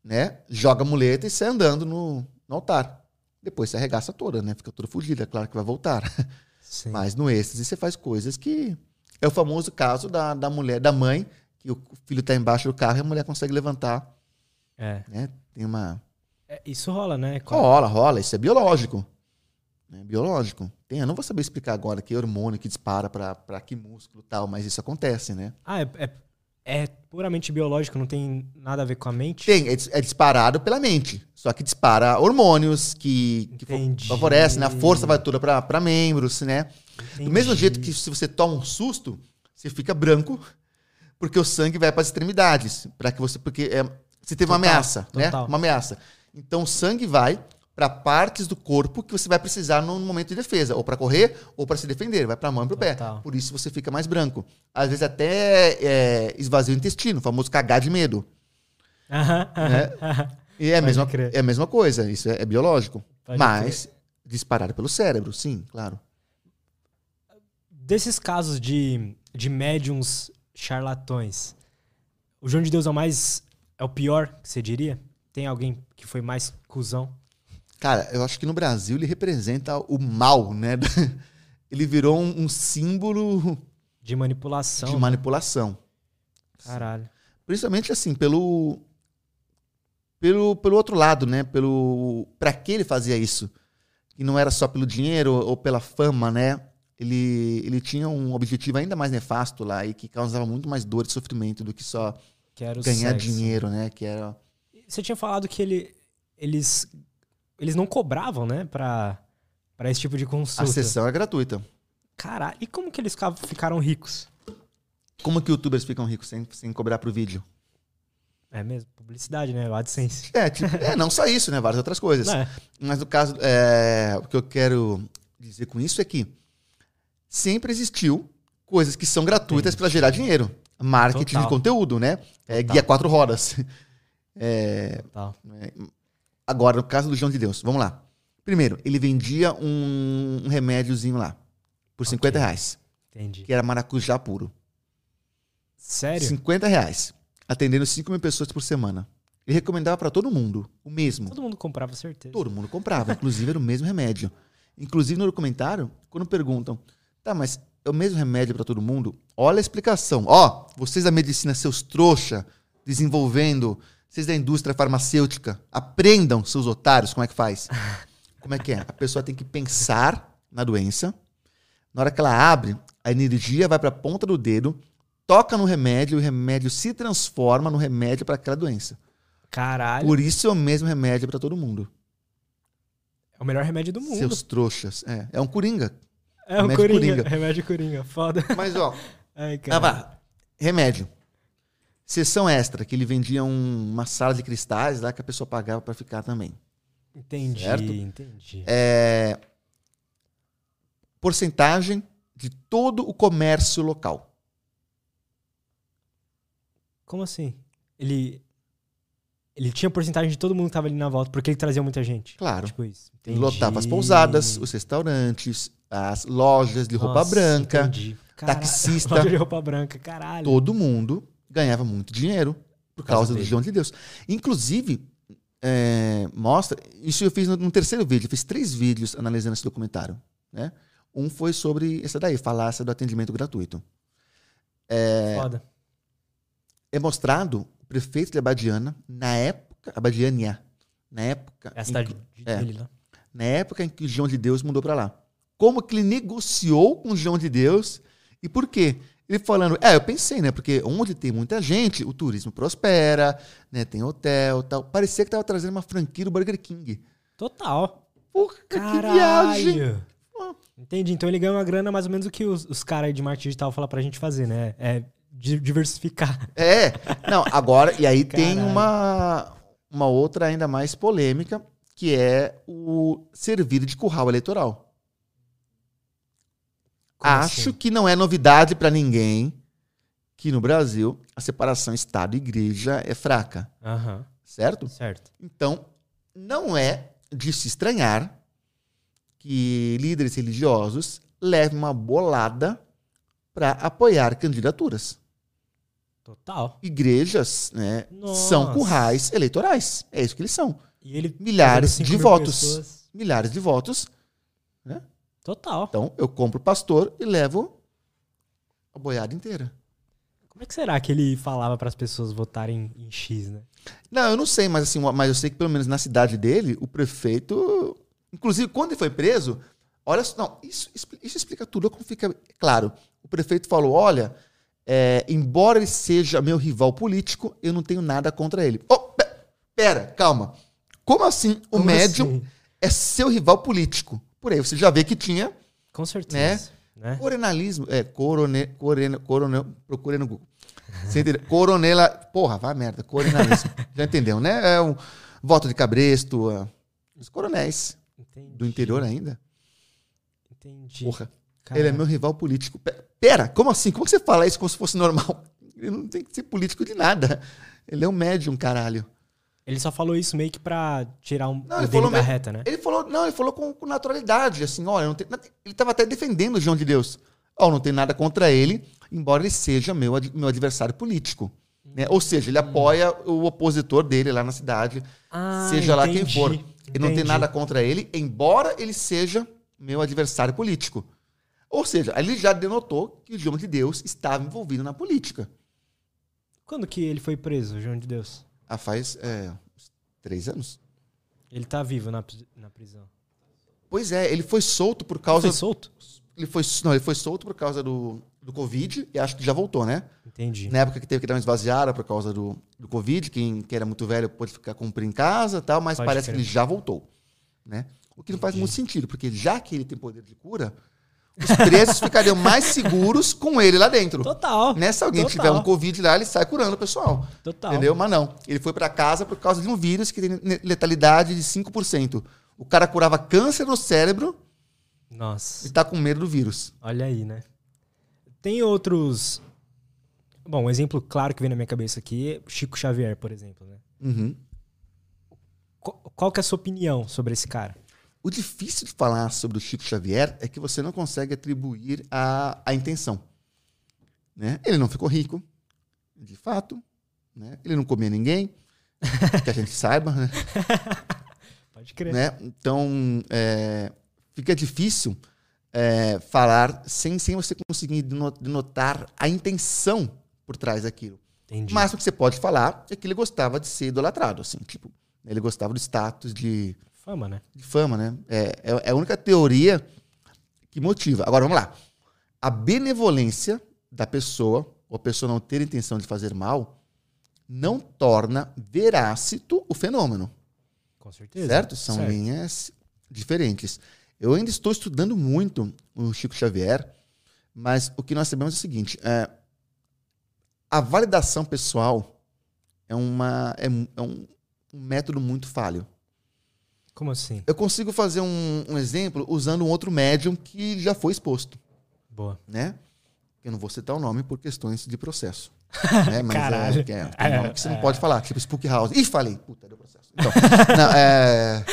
né? Joga a muleta e sai andando no, no altar. Depois se arregaça toda, né? Fica toda fugida, é claro que vai voltar. Sim. Mas no êxtase você faz coisas que. É o famoso caso da, da mulher, da mãe, que o filho tá embaixo do carro e a mulher consegue levantar. É. Né? Tem uma. É, Isso rola, né? Rola, rola, isso é biológico. É biológico. Tem, eu não vou saber explicar agora que hormônio que dispara para que músculo e tal, mas isso acontece, né? Ah, é, é, é puramente biológico, não tem nada a ver com a mente? Tem, é, é disparado pela mente. Só que dispara hormônios que, que fa- Entendi. favorecem, né? A força vai toda para membros, né? Do mesmo jeito que se você toma um susto, você fica branco, porque o sangue vai para as extremidades, para que você, porque é, você teve uma Total, ameaça, né? total. Uma ameaça. Então o sangue vai para partes do corpo que você vai precisar no momento de defesa, ou para correr, ou para se defender, vai para a mão e para o pé. Por isso você fica mais branco. Às vezes até é, esvazia o intestino, o famoso cagar de medo. Aham, né? aham. E é a, mesma, crer. é a mesma coisa, isso é, é biológico. Pode Mas disparado pelo cérebro, sim, claro. Desses casos de, de médiums charlatões, o João de Deus é o mais. é o pior, que você diria? Tem alguém que foi mais cuzão? Cara, eu acho que no Brasil ele representa o mal, né? Ele virou um, um símbolo De manipulação. de manipulação. Caralho. Principalmente assim, pelo pelo pelo outro lado, né? Pelo para que ele fazia isso? E não era só pelo dinheiro ou pela fama, né? Ele ele tinha um objetivo ainda mais nefasto lá e que causava muito mais dor e sofrimento do que só Quero ganhar sexo. dinheiro, né? Que era Você tinha falado que ele, eles, eles não cobravam, né? Pra, pra esse tipo de a consulta. sessão é gratuita. Caralho. E como que eles ficaram ricos? Como que youtubers ficam ricos sem, sem cobrar pro vídeo? É mesmo? Publicidade, né? O AdSense. É, tipo, é, não só isso, né? Várias outras coisas. É? Mas no caso, é, o que eu quero dizer com isso é que sempre existiu coisas que são gratuitas para gerar dinheiro. Marketing Total. de conteúdo, né? É, Total. guia quatro rodas. É, Tal. agora, no caso do João de Deus, vamos lá. Primeiro, ele vendia um, um remédiozinho lá por 50 reais, Entendi. que era maracujá puro. Sério? 50 reais, atendendo 5 mil pessoas por semana. Ele recomendava para todo mundo o mesmo. Todo mundo comprava, certeza. Todo mundo comprava, inclusive era o mesmo remédio. Inclusive no documentário, quando perguntam, tá, mas é o mesmo remédio para todo mundo? Olha a explicação. Ó, vocês da medicina, seus trouxa, desenvolvendo, vocês da indústria farmacêutica, aprendam, seus otários, como é que faz. Como é que é? A pessoa tem que pensar na doença. Na hora que ela abre, a energia vai para a ponta do dedo, toca no remédio, e o remédio se transforma no remédio para aquela doença. Caralho. Por isso é o mesmo remédio para todo mundo. É o melhor remédio do mundo. Seus trouxas. É, é um coringa. É remédio Coringa. Coringa. Remédio Coringa. Foda. Mas, ó, Ai, cara. vá. remédio. Sessão extra, que ele vendia um- uma sala de cristais lá que a pessoa pagava para ficar também. Entendi, Certo? entendi. É, porcentagem de todo o comércio local. Como assim? Ele. Ele tinha porcentagem de todo mundo que tava ali na volta, porque ele trazia muita gente. Claro. Tipo isso. Entendi. lotava as pousadas, os restaurantes, as lojas de roupa Nossa, branca. Entendi. Caralho. taxista. Loja de roupa branca, caralho. Todo mundo ganhava muito dinheiro por causa do. João de Deus. Inclusive, é, mostra. Isso eu fiz no, no terceiro vídeo. Eu fiz três vídeos analisando esse documentário. Né? Um foi sobre essa daí, falácia do atendimento gratuito. Foda. É mostrado o prefeito de Abadiana, na época, Abadiânia, na época, É a em cidade que- de- é. dele lá. na época em que o João de Deus mudou para lá. Como que ele negociou com o João de Deus e por quê? Ele falando, é, eu pensei, né? Porque onde tem muita gente, o turismo prospera, né? Tem hotel tal. Parecia que tava trazendo uma franquia do Burger King. Total. Porra, que viagem! Caralho. Entendi. Então ele ganha uma grana mais ou menos o que os, os caras aí de marketing digital falam pra gente fazer, né? É di- diversificar. É, não, agora, e aí tem Caralho. uma, uma outra ainda mais polêmica, que é o servir de curral eleitoral. Acho assim? que não é novidade para ninguém que no Brasil a separação Estado e Igreja é fraca, Aham. certo? Certo. Então, não é de se estranhar que líderes religiosos levem uma bolada para apoiar candidaturas. Total. Igrejas né, Nossa. são currais eleitorais. É isso que eles são. Ele. Milhares de votos. pessoas. Milhares de votos. Total. Então, eu compro o pastor e levo a boiada inteira. Como é que será que ele falava pras pessoas votarem em X, né? Não, eu não sei, mas assim, mas eu sei que pelo menos na cidade dele, o prefeito. Inclusive, quando ele foi preso, olha só. Não, isso, isso explica tudo, como fica claro. O prefeito falou: olha, é, embora ele seja meu rival político, eu não tenho nada contra ele. Oh, pe- pera, calma. Como assim o Como médium assim? é seu rival político? Por aí você já vê que tinha Com certeza. né? Coronalismo. É, corone, corone, coronel. Procure no Google. Você entendeu? Coronela. Porra, vai merda. Coronalismo. Já entendeu, né? É um voto de cabresto. uh, os coronéis Entendi. do interior ainda. Entendi. Porra. Cara, Ele é meu rival político. Pe- Pera, como assim? Como você fala isso como se fosse normal? Ele não tem que ser político de nada. Ele é um médium, caralho. Ele só falou isso meio que pra tirar um Não, ele falou da reta, né? Ele falou, não, ele falou com, com naturalidade, assim, olha, tem- ele estava até defendendo o João de Deus. Ó, não tem nada contra ele, embora ele seja meu, meu adversário político. né? Ou seja, ele apoia o opositor dele lá na cidade, Ah, seja lá quem entendi, for. Ele não tem entendi. nada contra ele, embora ele seja meu adversário político. Ou seja, ele já denotou que o João de Deus estava envolvido na política. Quando que ele foi preso, João de Deus? Ah, faz é, três anos. Ele tá vivo na, na prisão. Pois é, ele foi solto por Foi causa. solto? Ele foi, não, ele foi solto por causa do, do Covid e acho que já voltou, né? Entendi. Na época que teve que dar uma esvaziada por causa do, do Covid, quem, quem era muito velho pôde ficar cumprir em casa e tal, mas Pode parece crer. que ele já voltou. Né? O que não faz Entendi. muito sentido, porque já que ele tem poder de cura, os presos ficariam mais seguros com ele lá dentro. Total. Né? Se alguém Total. tiver um Covid lá, ele sai curando o pessoal. Total. Entendeu? Mas não. Ele foi pra casa por causa de um vírus que tem letalidade de 5%. O cara curava câncer no cérebro Nossa. e tá com medo do vírus. Olha aí, né? Tem outros. Bom, um exemplo claro que vem na minha cabeça aqui é Chico Xavier, por exemplo, né? Uhum. Qual, qual que é a sua opinião sobre esse cara? O difícil de falar sobre o Chico Xavier é que você não consegue atribuir a, a intenção. Né? Ele não ficou rico, de fato. Né? Ele não comia ninguém, que a gente saiba. Né? Pode crer. né? Então, é, fica difícil é, falar sem, sem você conseguir deno- denotar a intenção por trás daquilo. Entendi. Mas o que você pode falar é que ele gostava de ser idolatrado, assim, tipo, ele gostava do status de, Fama, né? de fama, né? É, é- é a única teoria que motiva. Agora, vamos lá. A benevolência da pessoa, ou a pessoa não ter intenção de fazer mal, não torna verácito o fenômeno. Com certeza. Certo? São Certo. linhas diferentes. Eu ainda estou estudando muito o Chico Xavier, mas o que nós sabemos é o seguinte: é, a validação pessoal é, uma, é, é um, um método muito falho. Como assim? Eu consigo fazer um, um exemplo usando um outro médium que já foi exposto, Boa. né? Eu não vou citar o nome por questões de processo. né? Mas Caralho. é, é, tem nome que você não pode falar, tipo Spook House. Ih, falei. Puta, deu processo. Então, não, é,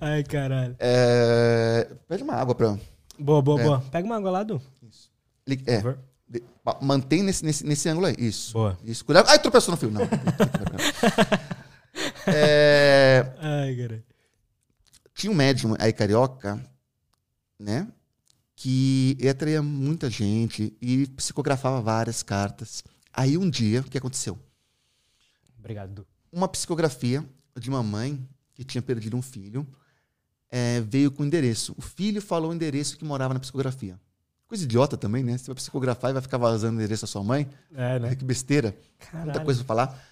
Ai, caralho. é, pede uma água pra. Boa, boa, É. boa. Pega uma água lá, Du. Li- por É, mantém nesse, nesse, nesse ângulo aí. Isso. Boa. Isso. Cuidado. Ai, tropeçou no fio. Não. É, Ai, cara. tinha um médium aí carioca, né? Que atraía muita gente e psicografava várias cartas. Aí um dia, o que aconteceu? Obrigado. Uma psicografia de uma mãe que tinha perdido um filho é, veio com o endereço. O filho falou o endereço que morava na psicografia. Coisa idiota também, né? Você vai psicografar e vai ficar vazando o endereço da sua mãe. É, né? Que besteira. Caralho. Muita coisa pra falar.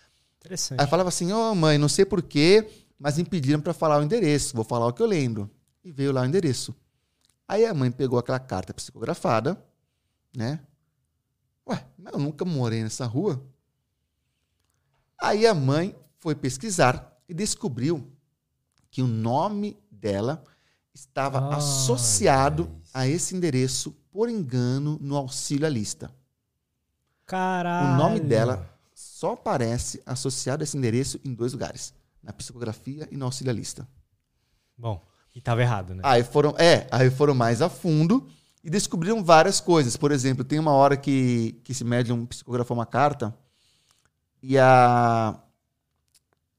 Interessante. Aí falava assim, ô mãe, não sei porquê, mas me pediram para falar o endereço. Vou falar o que eu lembro. E veio lá o endereço. Aí a mãe pegou aquela carta psicografada, né? Ué, mas eu nunca morei nessa rua. Aí a mãe foi pesquisar e descobriu que o nome dela estava Ai, associado mas- a esse endereço por engano no auxílio à lista. Caralho. O nome dela só aparece associado a esse endereço em dois lugares: na psicografia e no auxiliarista. Bom, e tava errado, né? Aí foram, é, aí foram mais a fundo e descobriram várias coisas. Por exemplo, tem uma hora que, que esse médium psicografou uma carta e a.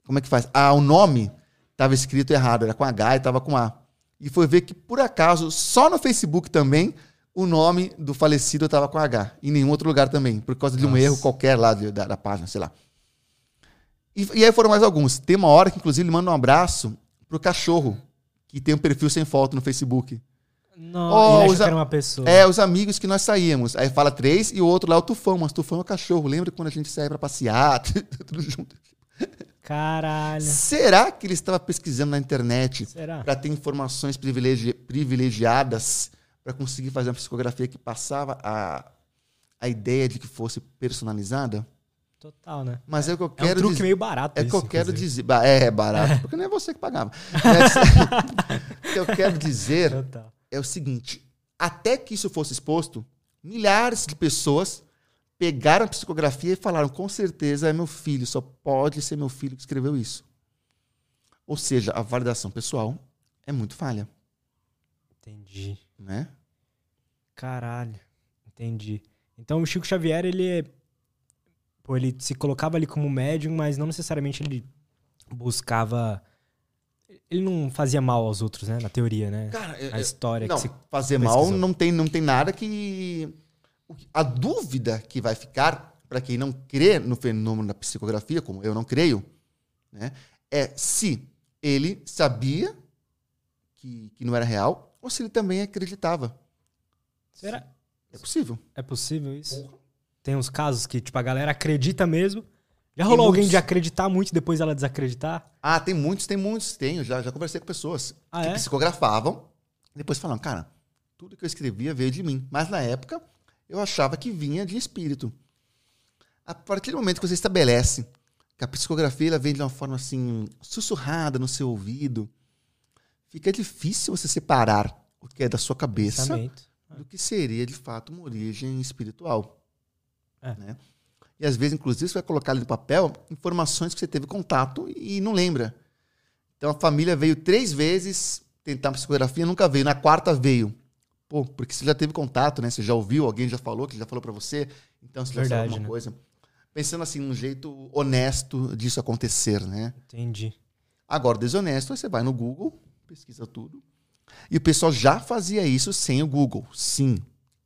Como é que faz? Ah, o nome estava escrito errado, era com H e estava com A. E foi ver que, por acaso, só no Facebook também, o nome do falecido estava com H. Em nenhum outro lugar também, por causa de um Nossa. erro qualquer lá de- da, da página, sei lá. E, e aí foram mais alguns. Tem uma hora que, inclusive, ele manda um abraço pro cachorro, que tem um perfil sem foto no Facebook. Não, Oh, os era uma pessoa. É, os amigos que nós saíamos. Aí fala três e o outro lá é o Tufão, mas Tufão é o cachorro. Lembra quando a gente saía pra passear? Tudo junto. Caralho. Será que ele estava pesquisando na internet para ter informações privilegi- privilegiadas para conseguir fazer uma psicografia que passava a, a ideia de que fosse personalizada. Total, né? Mas é o que eu É um quero truque dizer. meio barato. É que isso, eu quero inclusive. dizer. É, é barato, porque não é você que pagava. O que eu quero dizer Total. é o seguinte: até que isso fosse exposto, milhares de pessoas pegaram a psicografia e falaram: com certeza é meu filho, só pode ser meu filho que escreveu isso. Ou seja, a validação pessoal é muito falha, Entendi. Né? Caralho. Entendi. Então o Chico Xavier, ele é. Pô, ele se colocava ali como médium, mas não necessariamente ele buscava. Ele não fazia mal aos outros, né? Na teoria, né? Cara, é- A história não, que se. fazer pesquisou. mal não tem, não tem nada que- A dúvida que vai ficar, para quem não crê no fenômeno da psicografia, como eu não creio, né, é se ele sabia que, que não era real ou se ele também acreditava. Será? É possível. É possível isso? Tem uns casos que, tipo, a galera acredita mesmo. Já Tem rolou alguém muitos. de acreditar muito e depois ela desacreditar? Ah, tem muitos, tem muitos. Tenho, já, já conversei com pessoas Ah, que é? psicografavam e depois falaram, cara, tudo que eu escrevia veio de mim. Mas na época eu achava que vinha de espírito. A partir do momento que você estabelece que a psicografia ela vem de uma forma assim, sussurrada no seu ouvido, fica difícil você separar o que é da sua cabeça Pensamento. do que seria de fato uma origem espiritual. É. né? E às vezes, inclusive, você vai colocar ali no papel informações que você teve contato e não lembra. Então a família veio três vezes tentar uma psicografia, nunca veio. Na quarta veio. Pô, porque você já teve contato, né? Você já ouviu, alguém já falou, que já falou pra você. Então você já sabe Verdade, alguma né? coisa. Pensando assim, num jeito honesto disso acontecer, né? Entendi. Agora, desonesto, você vai no Google, pesquisa tudo. E o pessoal já fazia isso sem o Google, sim.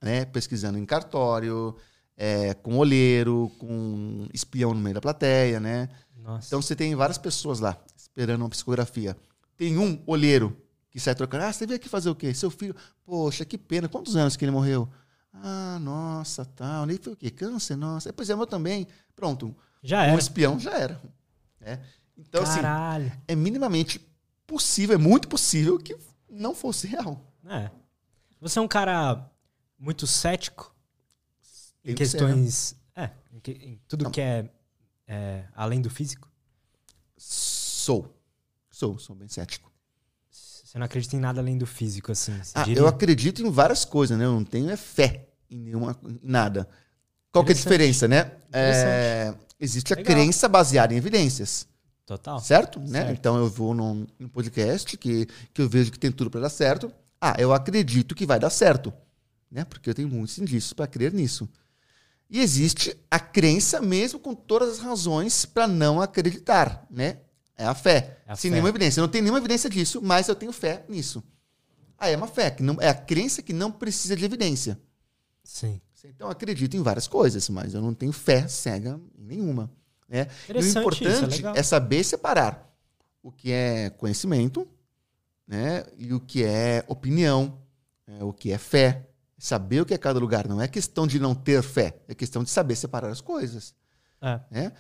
Né? Pesquisando em cartório, é, com olheiro, com espião no meio da plateia, né? Nossa. Então você tem várias pessoas lá esperando uma psicografia. Tem um olheiro que sai trocando. Ah, você veio aqui fazer o quê? Seu filho. Poxa, que pena. Quantos anos que ele morreu? Ah, nossa, tal. Ele foi o quê? Câncer? Nossa. Pois é, meu também. Pronto. Já Um era. espião já era. né? Então, assim, Caralho. é minimamente possível, é muito possível que não fosse real. É. Você é um cara muito cético em Tem que ser, né? questões. É, em, que- em tudo Não. que é, é, além do físico. Sou. Sou, sou bem cético. Você não acredita em nada além do físico, assim. Ah, eu acredito em várias coisas, né? Eu não tenho é fé em nenhuma em nada. Qual que é a diferença, né? É, existe a Legal. crença baseada em evidências, Total. certo? Né? Certo. Então eu vou num, num podcast que, que eu vejo que tem tudo para dar certo. Ah, eu acredito que vai dar certo, né? Porque eu tenho muitos indícios para crer nisso. E existe a crença mesmo com todas as razões para não acreditar, né? É a fé. É a Sem fé. nenhuma evidência. Eu não tenho nenhuma evidência disso, mas eu tenho fé nisso. Ah, é uma fé. Que não, é a crença que não precisa de evidência. Sim. Então eu acredito em várias coisas, mas eu não tenho fé cega em nenhuma. Né? E o Interessante isso, é importante é saber separar o que é conhecimento né? e o que é opinião, né? o que é fé. Saber o que é cada lugar. Não é questão de não ter fé, é questão de saber separar as coisas. É. Né?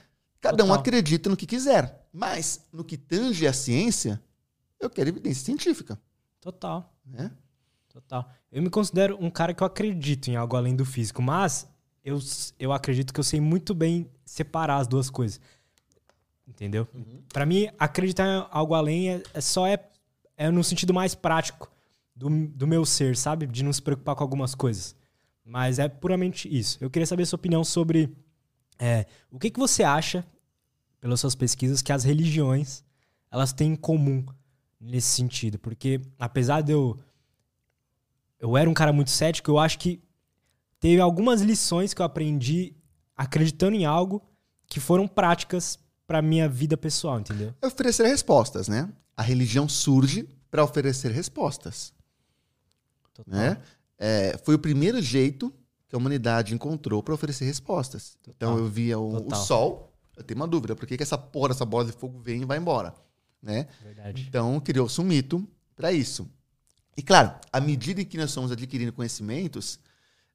Cada um Total. acredita no que quiser, mas no que tange a ciência, eu quero evidência científica. Total. Né? Total. Eu me considero um cara que eu acredito em algo além do físico, mas eu, eu acredito que eu sei muito bem separar as duas coisas. Entendeu? Pra mim, acreditar em algo além é, é só é, é no sentido mais prático do, do meu ser, sabe? De não se preocupar com algumas coisas. Mas é puramente isso. Eu queria saber a sua opinião sobre é, o que, que você acha, pelas suas pesquisas, que as religiões elas têm em comum nesse sentido. Porque apesar de eu eu era um cara muito cético, eu acho que teve algumas lições que eu aprendi acreditando em algo que foram práticas pra minha vida pessoal, entendeu? É oferecer respostas, né? A religião surge para oferecer respostas. Total. Né? É, foi o primeiro jeito que a humanidade encontrou para oferecer respostas. Então eu via o, o Total. sol, eu tenho uma dúvida, por que, que essa porra, essa bola de fogo vem e vai embora? Né? Verdade. Então criou-se um mito para isso. E claro, à medida em que nós fomos adquirindo conhecimentos,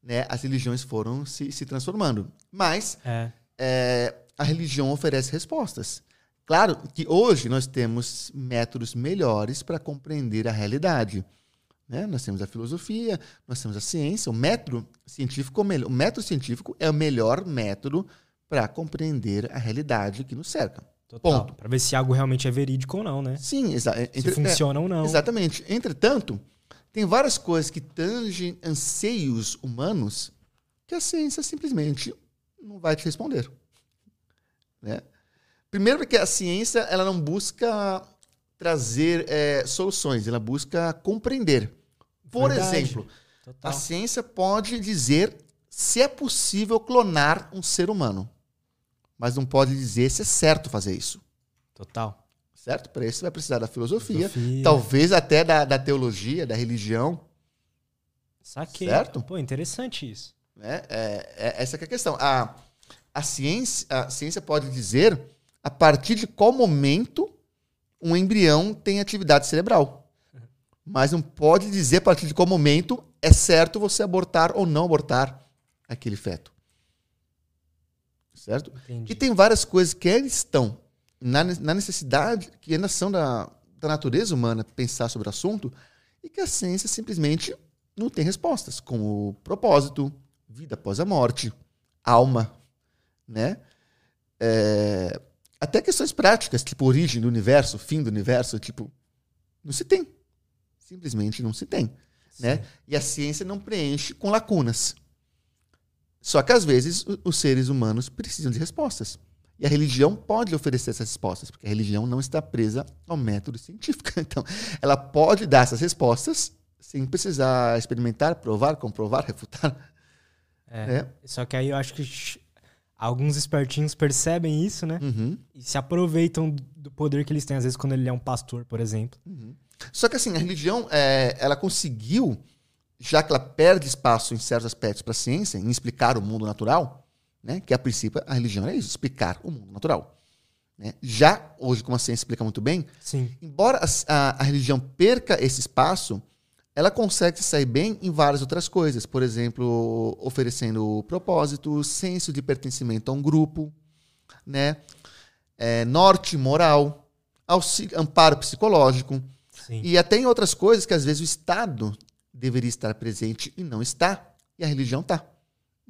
né, as religiões foram se, se transformando. Mas É. é, a religião oferece respostas. Claro que hoje nós temos métodos melhores para compreender a realidade. Né? Nós temos a filosofia, nós temos a ciência, o método científico, o método científico é o melhor método para compreender a realidade que nos cerca. Para ver se algo realmente é verídico ou não, né? Sim, exatamente. Se funciona é, ou não. Exatamente. Entretanto, tem várias coisas que tangem anseios humanos que a ciência simplesmente não vai te responder. Né? Primeiro porque a ciência ela não busca trazer é, soluções, ela busca compreender. Por Verdade. exemplo, Total. a ciência pode dizer se é possível clonar um ser humano, mas não pode dizer se é certo fazer isso. Total. Certo? Para isso você vai precisar da filosofia, filosofia. talvez até da, da, teologia, da religião. Saquei. Certo? Pô, interessante isso. É, é, é essa é a questão. A, a, ciência, a ciência pode dizer a partir de qual momento um embrião tem atividade cerebral mas não pode dizer a partir de qual momento é certo você abortar ou não abortar aquele feto. Certo? Entendi. E tem várias coisas que estão na, na necessidade, que ainda são da, da natureza humana pensar sobre o assunto, e que a ciência simplesmente não tem respostas, como propósito, vida após a morte, alma, né? É, até questões práticas, tipo origem do universo, fim do universo, tipo, não se tem simplesmente não se tem. Né? E a ciência não preenche com lacunas. Só que às vezes os seres humanos precisam de respostas. E a religião pode oferecer essas respostas, porque a religião não está presa ao método científico. Então, ela pode dar essas respostas sem precisar experimentar, provar, comprovar, refutar. É, é. Só que aí eu acho que alguns espertinhos percebem isso, né? Uhum. E se aproveitam do poder que eles têm, às vezes, quando ele é um pastor, por exemplo. Uhum. Só que assim, a religião, é, ela conseguiu, já que ela perde espaço em certos aspectos para a ciência, em explicar o mundo natural, né? que a princípio a religião é isso, explicar o mundo natural. Né? Já hoje, como a ciência explica muito bem, Sim. embora a, a, a religião perca esse espaço, ela consegue sair bem em várias outras coisas. Por exemplo, oferecendo propósito, senso de pertencimento a um grupo, né? É, norte moral, auxílio, amparo psicológico. Sim. E até em outras coisas que às vezes o Estado deveria estar presente e não está, e a religião está.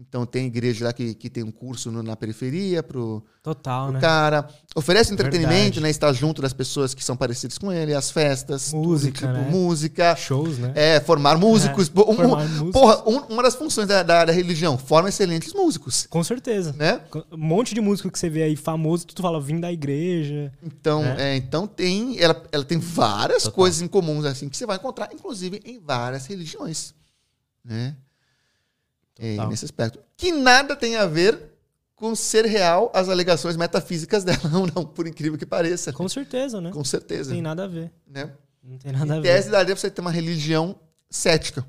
Então tem igreja lá que, que tem um curso no, na periferia pro, Total, pro né? cara. Oferece entretenimento, né? Está junto das pessoas que são parecidas com ele, as festas, música, tudo, tipo, né? música. Shows, né? É, formar músicos. É, um, formar músicos. Porra, um, uma das funções da, da, da, religião, forma excelentes músicos. Com certeza. Né? Um monte de músico que você vê aí famoso, tu fala, vim da igreja. Então, né? é, então tem. Ela, ela tem várias Total. coisas em comuns assim que você vai encontrar, inclusive, em várias religiões. Né? É, nesse aspecto. Que nada tem a ver com ser real as alegações metafísicas dela, ou não, por incrível que pareça. Com certeza, né? Com certeza. Não tem nada a ver. Né? Não tem nada em a ver. tese daria pra você ter uma religião cética.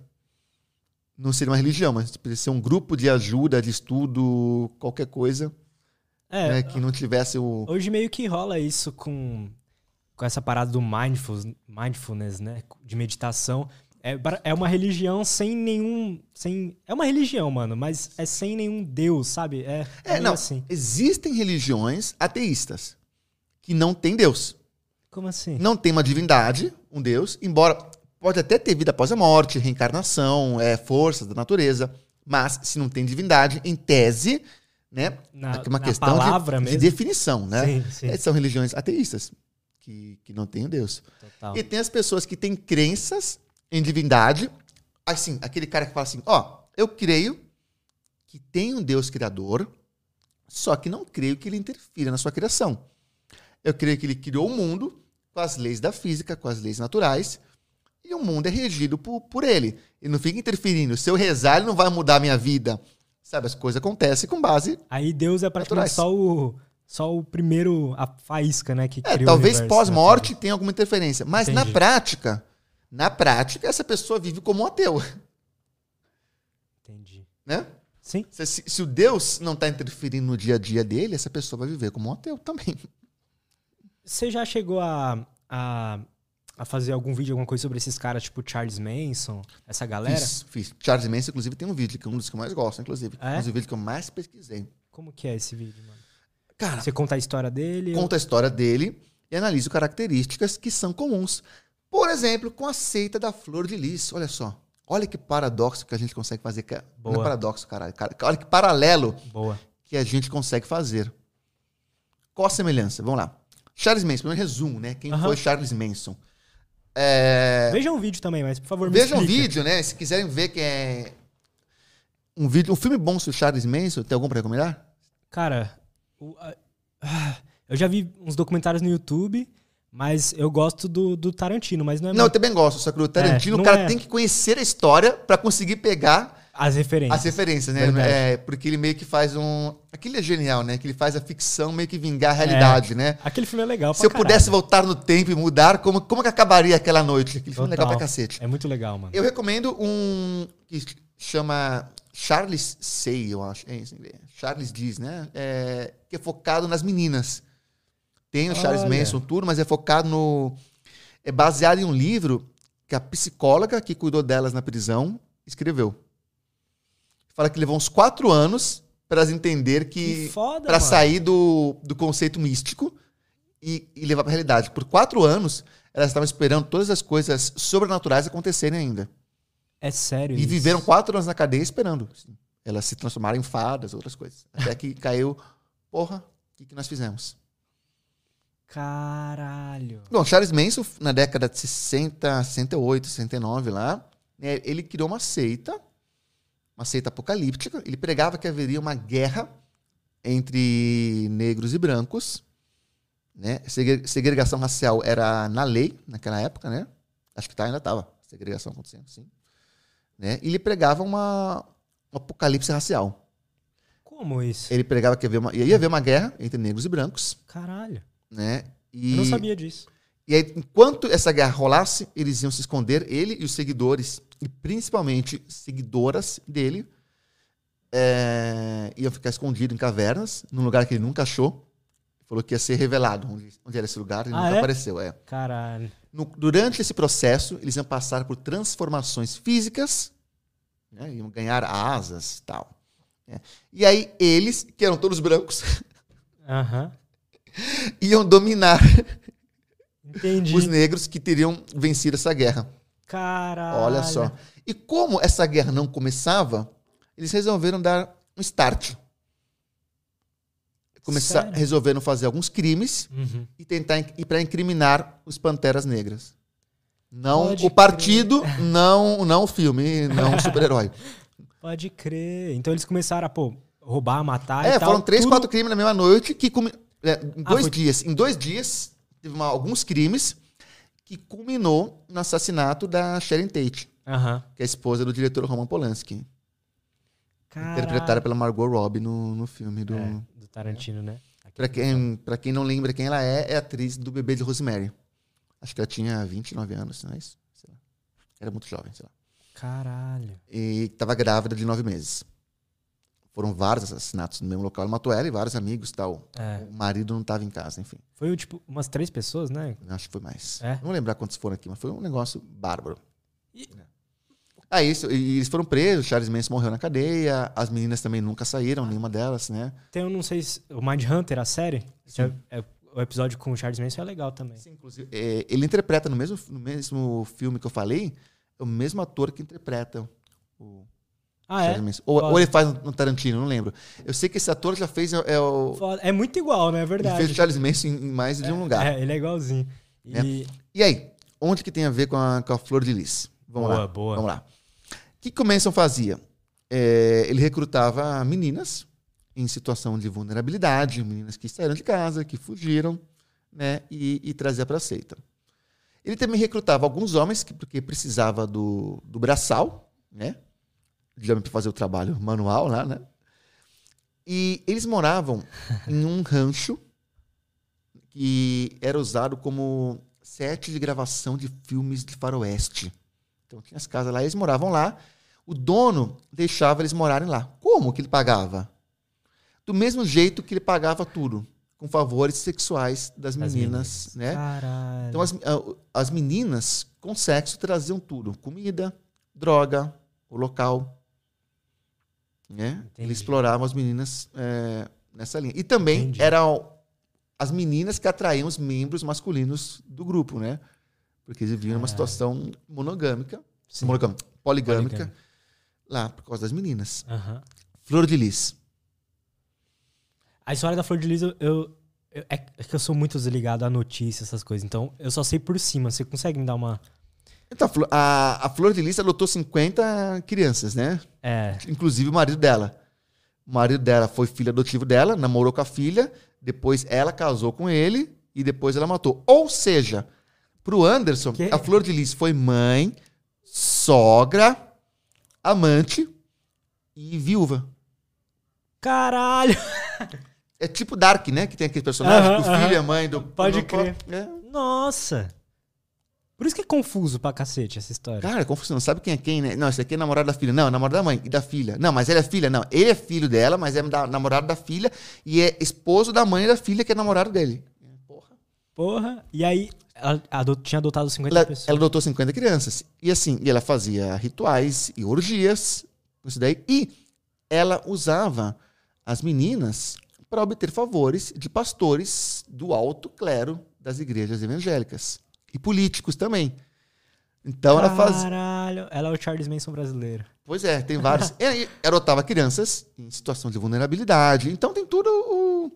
Não seria uma religião, mas precisa ser um grupo de ajuda, de estudo, qualquer coisa. É, né, que não tivesse o. Hoje meio que rola isso com, com essa parada do mindfulness, mindfulness, né? De meditação. É, é uma religião sem nenhum. Sem, é uma religião, mano, mas é sem nenhum Deus, sabe? É, é, é não. Assim. Existem religiões ateístas que não têm Deus. Como assim? Não tem uma divindade, um Deus, embora pode até ter vida após a morte, reencarnação, é, forças da natureza, mas se não tem divindade, em tese, né? Na, é uma na questão de, de, definição, né? Sim, sim. É, são religiões ateístas que, que não têm Deus. Total. E tem as pessoas que têm crenças em divindade. Assim, aquele cara que fala assim: ó, oh, eu creio que tem um Deus criador, só que não creio que ele interfira na sua criação. Eu creio que ele criou o mundo com as leis da física, com as leis naturais, e o mundo é regido por, por ele. Ele não fica interferindo. Se eu rezar, ele não vai mudar a minha vida. Sabe, as coisas acontecem com base. Aí Deus é praticamente só o, só o primeiro, a faísca, né? Que é, talvez pós-morte tenha alguma interferência. Mas Entendi. na prática, na prática, essa pessoa vive como um ateu. Entendi. Né? Sim. Se, se, se o Deus não está interferindo no dia a dia dele, essa pessoa vai viver como um ateu também. Você já chegou a, a, a, fazer algum vídeo, alguma coisa sobre esses caras, tipo Charles Manson, essa galera? Fiz, fiz. Charles Manson, inclusive, tem um vídeo, que é um dos que eu mais gosto, inclusive. É? Um dos vídeos que eu mais pesquisei. Como que é esse vídeo, mano? Cara, Você conta a história dele? Conta ou... a história dele e analisa características que são comuns Por exemplo, com a seita da flor de lis. Olha só. Olha que paradoxo que a gente consegue fazer. Não é Boa. paradoxo, caralho. Cara, Olha que paralelo Boa. que a gente consegue fazer. Qual a semelhança? Vamos lá. Charles Manson, primeiro resumo, né? Quem foi Charles Manson? É, Vejam um vídeo também, mas por favor, me Vejam um explica. vídeo, né? Se quiserem ver que é um vídeo, um filme bom sobre Charles Manson, tem algum para recomendar? Cara, o- a- ah, eu já vi uns documentários no YouTube, mas eu gosto do, do Tarantino, mas não é Não, eu muito- também gosto, só que o Tarantino, não o cara é. tem que conhecer a história para conseguir pegar as referências. as referências, né? Verdade. É, porque ele meio que faz um. Aquilo é genial, né? Que ele faz a ficção meio que vingar a realidade, né? Aquele filme é legal Se eu pra pudesse caralho. voltar no tempo e mudar, como, como que acabaria aquela noite? Aquele filme é legal Total. pra cacete. É muito legal, mano. Eu recomendo um que chama Charles Say, eu acho. É isso em inglês. Charles Diz, né? É, que é focado nas meninas. Tem o Charles Olha. Manson, tudo, mas é focado no. É baseado em um livro que a psicóloga que cuidou delas na prisão escreveu. Fala que levou uns quatro anos para elas entender Que que. foda, Para sair do, do conceito místico e, e levar para realidade. Por quatro anos, elas estavam esperando todas as coisas sobrenaturais acontecerem ainda. É sério E isso. viveram quatro anos na cadeia esperando. assim, Elas se transformaram em fadas, outras coisas. Até que caiu, porra, o que, que nós fizemos? Caralho. Bom, Charles Manson, na década de 60, 68, 69 lá, né, ele criou uma seita, uma seita apocalíptica. Ele pregava que haveria uma guerra entre negros e brancos. Né? Segre- Segregação racial era na lei naquela época, né? Acho que tá, ainda estava segregação acontecendo, sim. Né? E ele pregava uma, um apocalipse racial. Como isso? Ele pregava que havia uma, ia haver uma guerra entre negros e brancos, Caralho. Né? E, Eu não sabia disso. e aí, enquanto essa guerra rolasse, eles iam se esconder, ele e os seguidores, e principalmente seguidoras dele, é, iam ficar escondidos em cavernas, num lugar que ele nunca achou. Falou que ia ser revelado onde, onde era esse lugar, ele Ah, nunca é? apareceu. É. Caralho. No- durante esse processo, eles iam passar por transformações físicas, né, iam ganhar asas e tal. né. E aí, eles, que eram todos brancos, Aham. iam dominar Entendi. os negros que teriam vencido essa guerra. Caralho. Olha só. E como essa guerra não começava, eles resolveram dar um start. Começar, Sério? resolveram fazer alguns crimes Uhum. e tentar e para incriminar os Panteras Negras. Não Pode o partido, não, não o filme, não o super-herói. Pode crer. Então eles começaram a, pô, roubar, matar é, e tal. foram três, tudo- quatro crimes na mesma noite que é, em Ah, dois foi- dias. Em dois dias teve uma- alguns crimes que culminou no assassinato da Sharon Tate, Aham. que é a esposa do diretor Roman Polanski. Caralho. interpretada pela Margot Robbie no, no filme do. É, do Tarantino, né? Aqui- Pra, quem, pra quem não lembra quem ela é, é atriz do Bebê de Rosemary. Acho que ela tinha 29 anos, não é isso? Sei lá. Era muito jovem, sei lá. Caralho. E tava grávida de nove meses. Foram vários assassinatos no mesmo local. Ele matou ela e vários amigos e tal. É. O marido não tava em casa, enfim. Foi, tipo, umas três pessoas, né? Acho que foi mais. É? Não vou lembrar quantos foram aqui, mas foi um negócio bárbaro. E- Aí isso, e eles foram presos, Charles Manson morreu na cadeia, as meninas também nunca saíram, nenhuma delas, né? Tem, eu não sei se... O Mind Hunter, a série? Já- é- o episódio com o Charles Manson é legal também. Sim, inclusive. é, ele interpreta no mesmo, no mesmo filme que eu falei, é o mesmo ator que interpreta o Ah, é? Charles Manson. Ou, ou ele faz no Tarantino, não lembro. Eu sei que esse ator já fez é, o. Foda. É muito igual, né? É Ele verdade. fez o Charles Manson em, mais de um lugar. É, ele é igualzinho. E... E aí, onde que tem a ver com a, com a Flor de Lis? Vamos Boa, lá. boa. Vamos lá. O que, que o Manson fazia? É, ele recrutava meninas em situação de vulnerabilidade, meninas que saíram de casa, que fugiram, né, e, e trazia para a seita. Ele também recrutava alguns homens, que, porque precisava do, do braçal, né, de para fazer o trabalho manual lá, né, e eles moravam em um rancho que era usado como set de gravação de filmes de faroeste. Então tinha as casas lá, eles moravam lá. O dono deixava eles morarem lá. Como que ele pagava? Do mesmo jeito que ele pagava tudo, com favores sexuais das Das meninas, né? Caralho. Então as, as meninas com sexo traziam tudo: comida, droga, o local. Né? Entendi. Ele explorava as meninas é, nessa linha. E também Entendi. eram as meninas que atraíam os membros masculinos do grupo, né? Porque eles viviam numa Ah. situação monogâmica, Sim. monogâmica, poligâmica, Poligâmica. lá por causa das meninas. Flor de Lis. A história da Flor de Lis, eu, eu- eu- é é que eu sou muito desligado a notícias, essas coisas. Então, eu só sei por cima. Você consegue me dar uma. Então, a Flor- a, a Flor de Lis adotou 50 crianças, né? É. Inclusive o marido dela. O marido dela foi filho adotivo dela, namorou com a filha, depois ela casou com ele e depois ela matou. Ou seja, pro Anderson, Que? a Flor de Lis foi mãe, sogra, amante e viúva. Caralho! É tipo Dark, né? Que tem aquele personagem Aham, que o filho aham. é mãe do. Pode do- crer. É. Nossa! Por isso que é confuso pra cacete essa história. Cara, é confusão. Não sabe quem é quem, né? Não, esse aqui é namorado da filha. Não, é namorado da mãe e da filha. Não, mas ele é filha. Não, ele é filho dela, mas é da- namorado da filha e é esposo da mãe e da filha que é namorado dele. Porra. Porra. E aí, ela ado- tinha adotado 50 Ela, pessoas. ela adotou 50 crianças. E assim, e ela fazia rituais e orgias, isso daí. E ela usava as meninas para obter favores de pastores do alto clero das igrejas evangélicas. E políticos também. Então ela fazia. Caralho. Ela é o Charles Manson brasileiro. Pois é, tem vários. e adotava crianças em situação de vulnerabilidade. Então tem tudo o-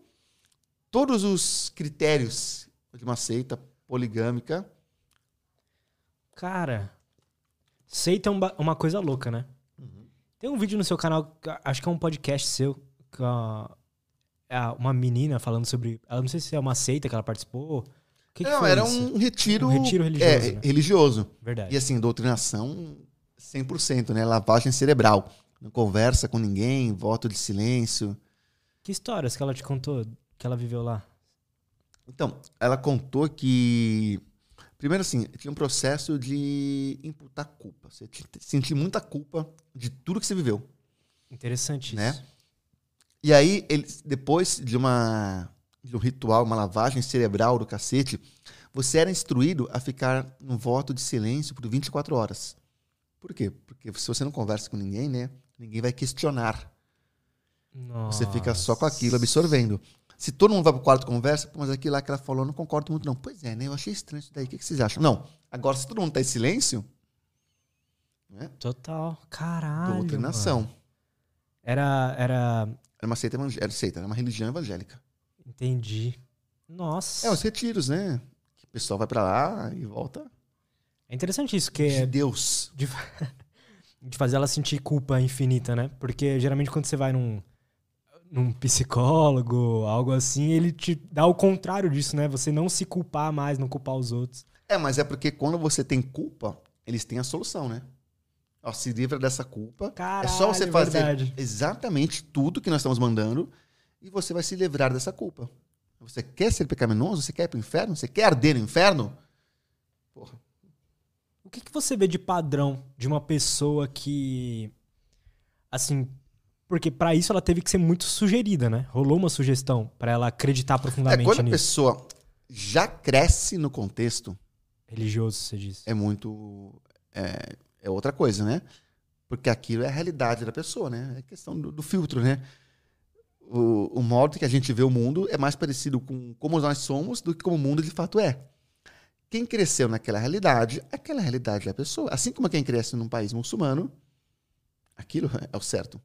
todos os critérios de uma seita poligâmica. Cara, seita é um uma coisa louca, né? Tem um vídeo no seu canal, acho que é um podcast seu, com a- uma menina falando sobre. Ela não sei se é uma seita que ela participou. Que, que Não, era isso? um retiro, Um retiro religioso, é, né? religioso. Verdade. E assim, doutrinação 100%, né? Lavagem cerebral. Não conversa com ninguém, voto de silêncio. Que histórias que ela te contou que ela viveu lá? Então, ela contou que. Primeiro, assim, tinha um processo de imputar culpa. Você sentir muita culpa de tudo que você viveu. Interessante isso. Né? E aí, eles, depois de, uma, um ritual, uma lavagem cerebral do cacete, você era instruído a ficar no voto de silêncio por 24 horas. Por quê? Porque se você não conversa com ninguém, né? Ninguém vai questionar. Você fica só com aquilo absorvendo. Se todo mundo vai pro quarto e conversa, mas aquilo lá que ela falou, eu não concordo muito, não. Pois é, né? Eu achei estranho isso daí. O que, que vocês acham? Não. Agora, se todo mundo tá em silêncio, né? Total. Caralho. doutrinação. mano. Era. Era. Era uma seita evangélica. Seita, era uma religião evangélica. Entendi. Nossa. É, os retiros, né? Que o pessoal vai pra lá e volta É interessante isso, que de é Deus. de, de fazer ela sentir culpa infinita, né? Porque geralmente quando você vai num, num psicólogo, algo assim, ele te dá o contrário disso, né? Você não se culpar mais, não culpar os outros. É, mas é porque quando você tem culpa, eles têm a solução, né? Ó, se livra dessa culpa. Caralho, é só você fazer verdade. exatamente tudo que nós estamos mandando e você vai se livrar dessa culpa. Você quer ser pecaminoso? Você quer ir pro inferno? Você quer arder no inferno? Porra. O que, que você vê de padrão de uma pessoa que. Assim. Porque pra isso ela teve que ser muito sugerida, né? Rolou uma sugestão pra ela acreditar É, profundamente quando a nisso. pessoa já cresce no contexto, Religioso, você disse. é muito. É, é outra coisa, né? Porque aquilo é a realidade da pessoa, né? É questão do, do filtro, né? O, o modo que a gente vê o mundo é mais parecido com como nós somos do que como o mundo de fato é. Quem cresceu naquela realidade, aquela realidade da pessoa. Assim como quem cresce num país muçulmano, aquilo é o certo.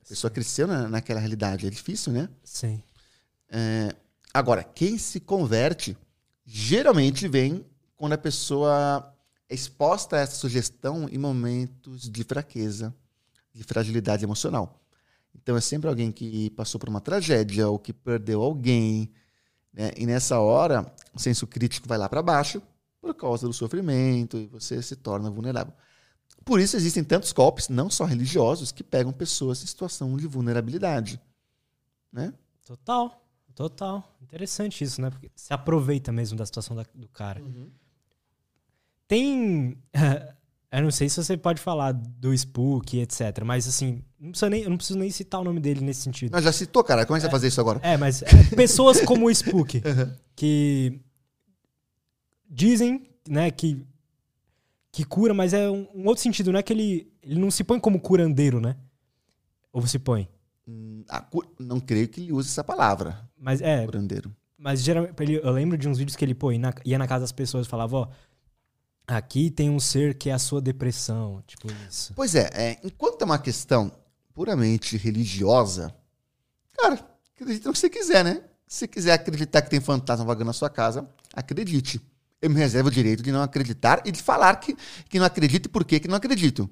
A pessoa cresceu na, naquela realidade. É difícil, né? Sim. É, agora, quem se converte geralmente vem quando a pessoa é exposta a essa sugestão em momentos de fraqueza, de fragilidade emocional. Então é sempre alguém que passou por uma tragédia ou que perdeu alguém, né? E nessa hora o senso crítico vai lá para baixo por causa do sofrimento e você se torna vulnerável. Por isso existem tantos golpes, não só religiosos, que pegam pessoas em situação de vulnerabilidade, né? Total. Total. Interessante isso, né? Porque se aproveita mesmo da situação da- do cara. Tem. Eu não sei se você pode falar do Spook, etc. Mas assim, não, precisa nem, eu não preciso nem citar o nome dele nesse sentido. Não, já citou, cara. Como é que você vai fazer isso agora? É, mas é, pessoas como o Spook, que dizem, né, que, que cura, mas é um, um outro sentido, não é que ele, ele não se põe como curandeiro, né? Ou se põe? Hum, a cu- não creio que ele use essa palavra, Mas é, curandeiro. Mas geralmente, eu lembro de uns vídeos que ele pô, ia na, ia na casa das pessoas e falava, ó, Aqui tem um ser que é a sua depressão. Tipo isso. Pois é, é, enquanto é uma questão puramente religiosa, cara, acredita no que você quiser, né? Se quiser acreditar que tem fantasma vagando na sua casa, acredite. Eu me reservo o direito de não acreditar e de falar que, que não acredito e por que, não acredito.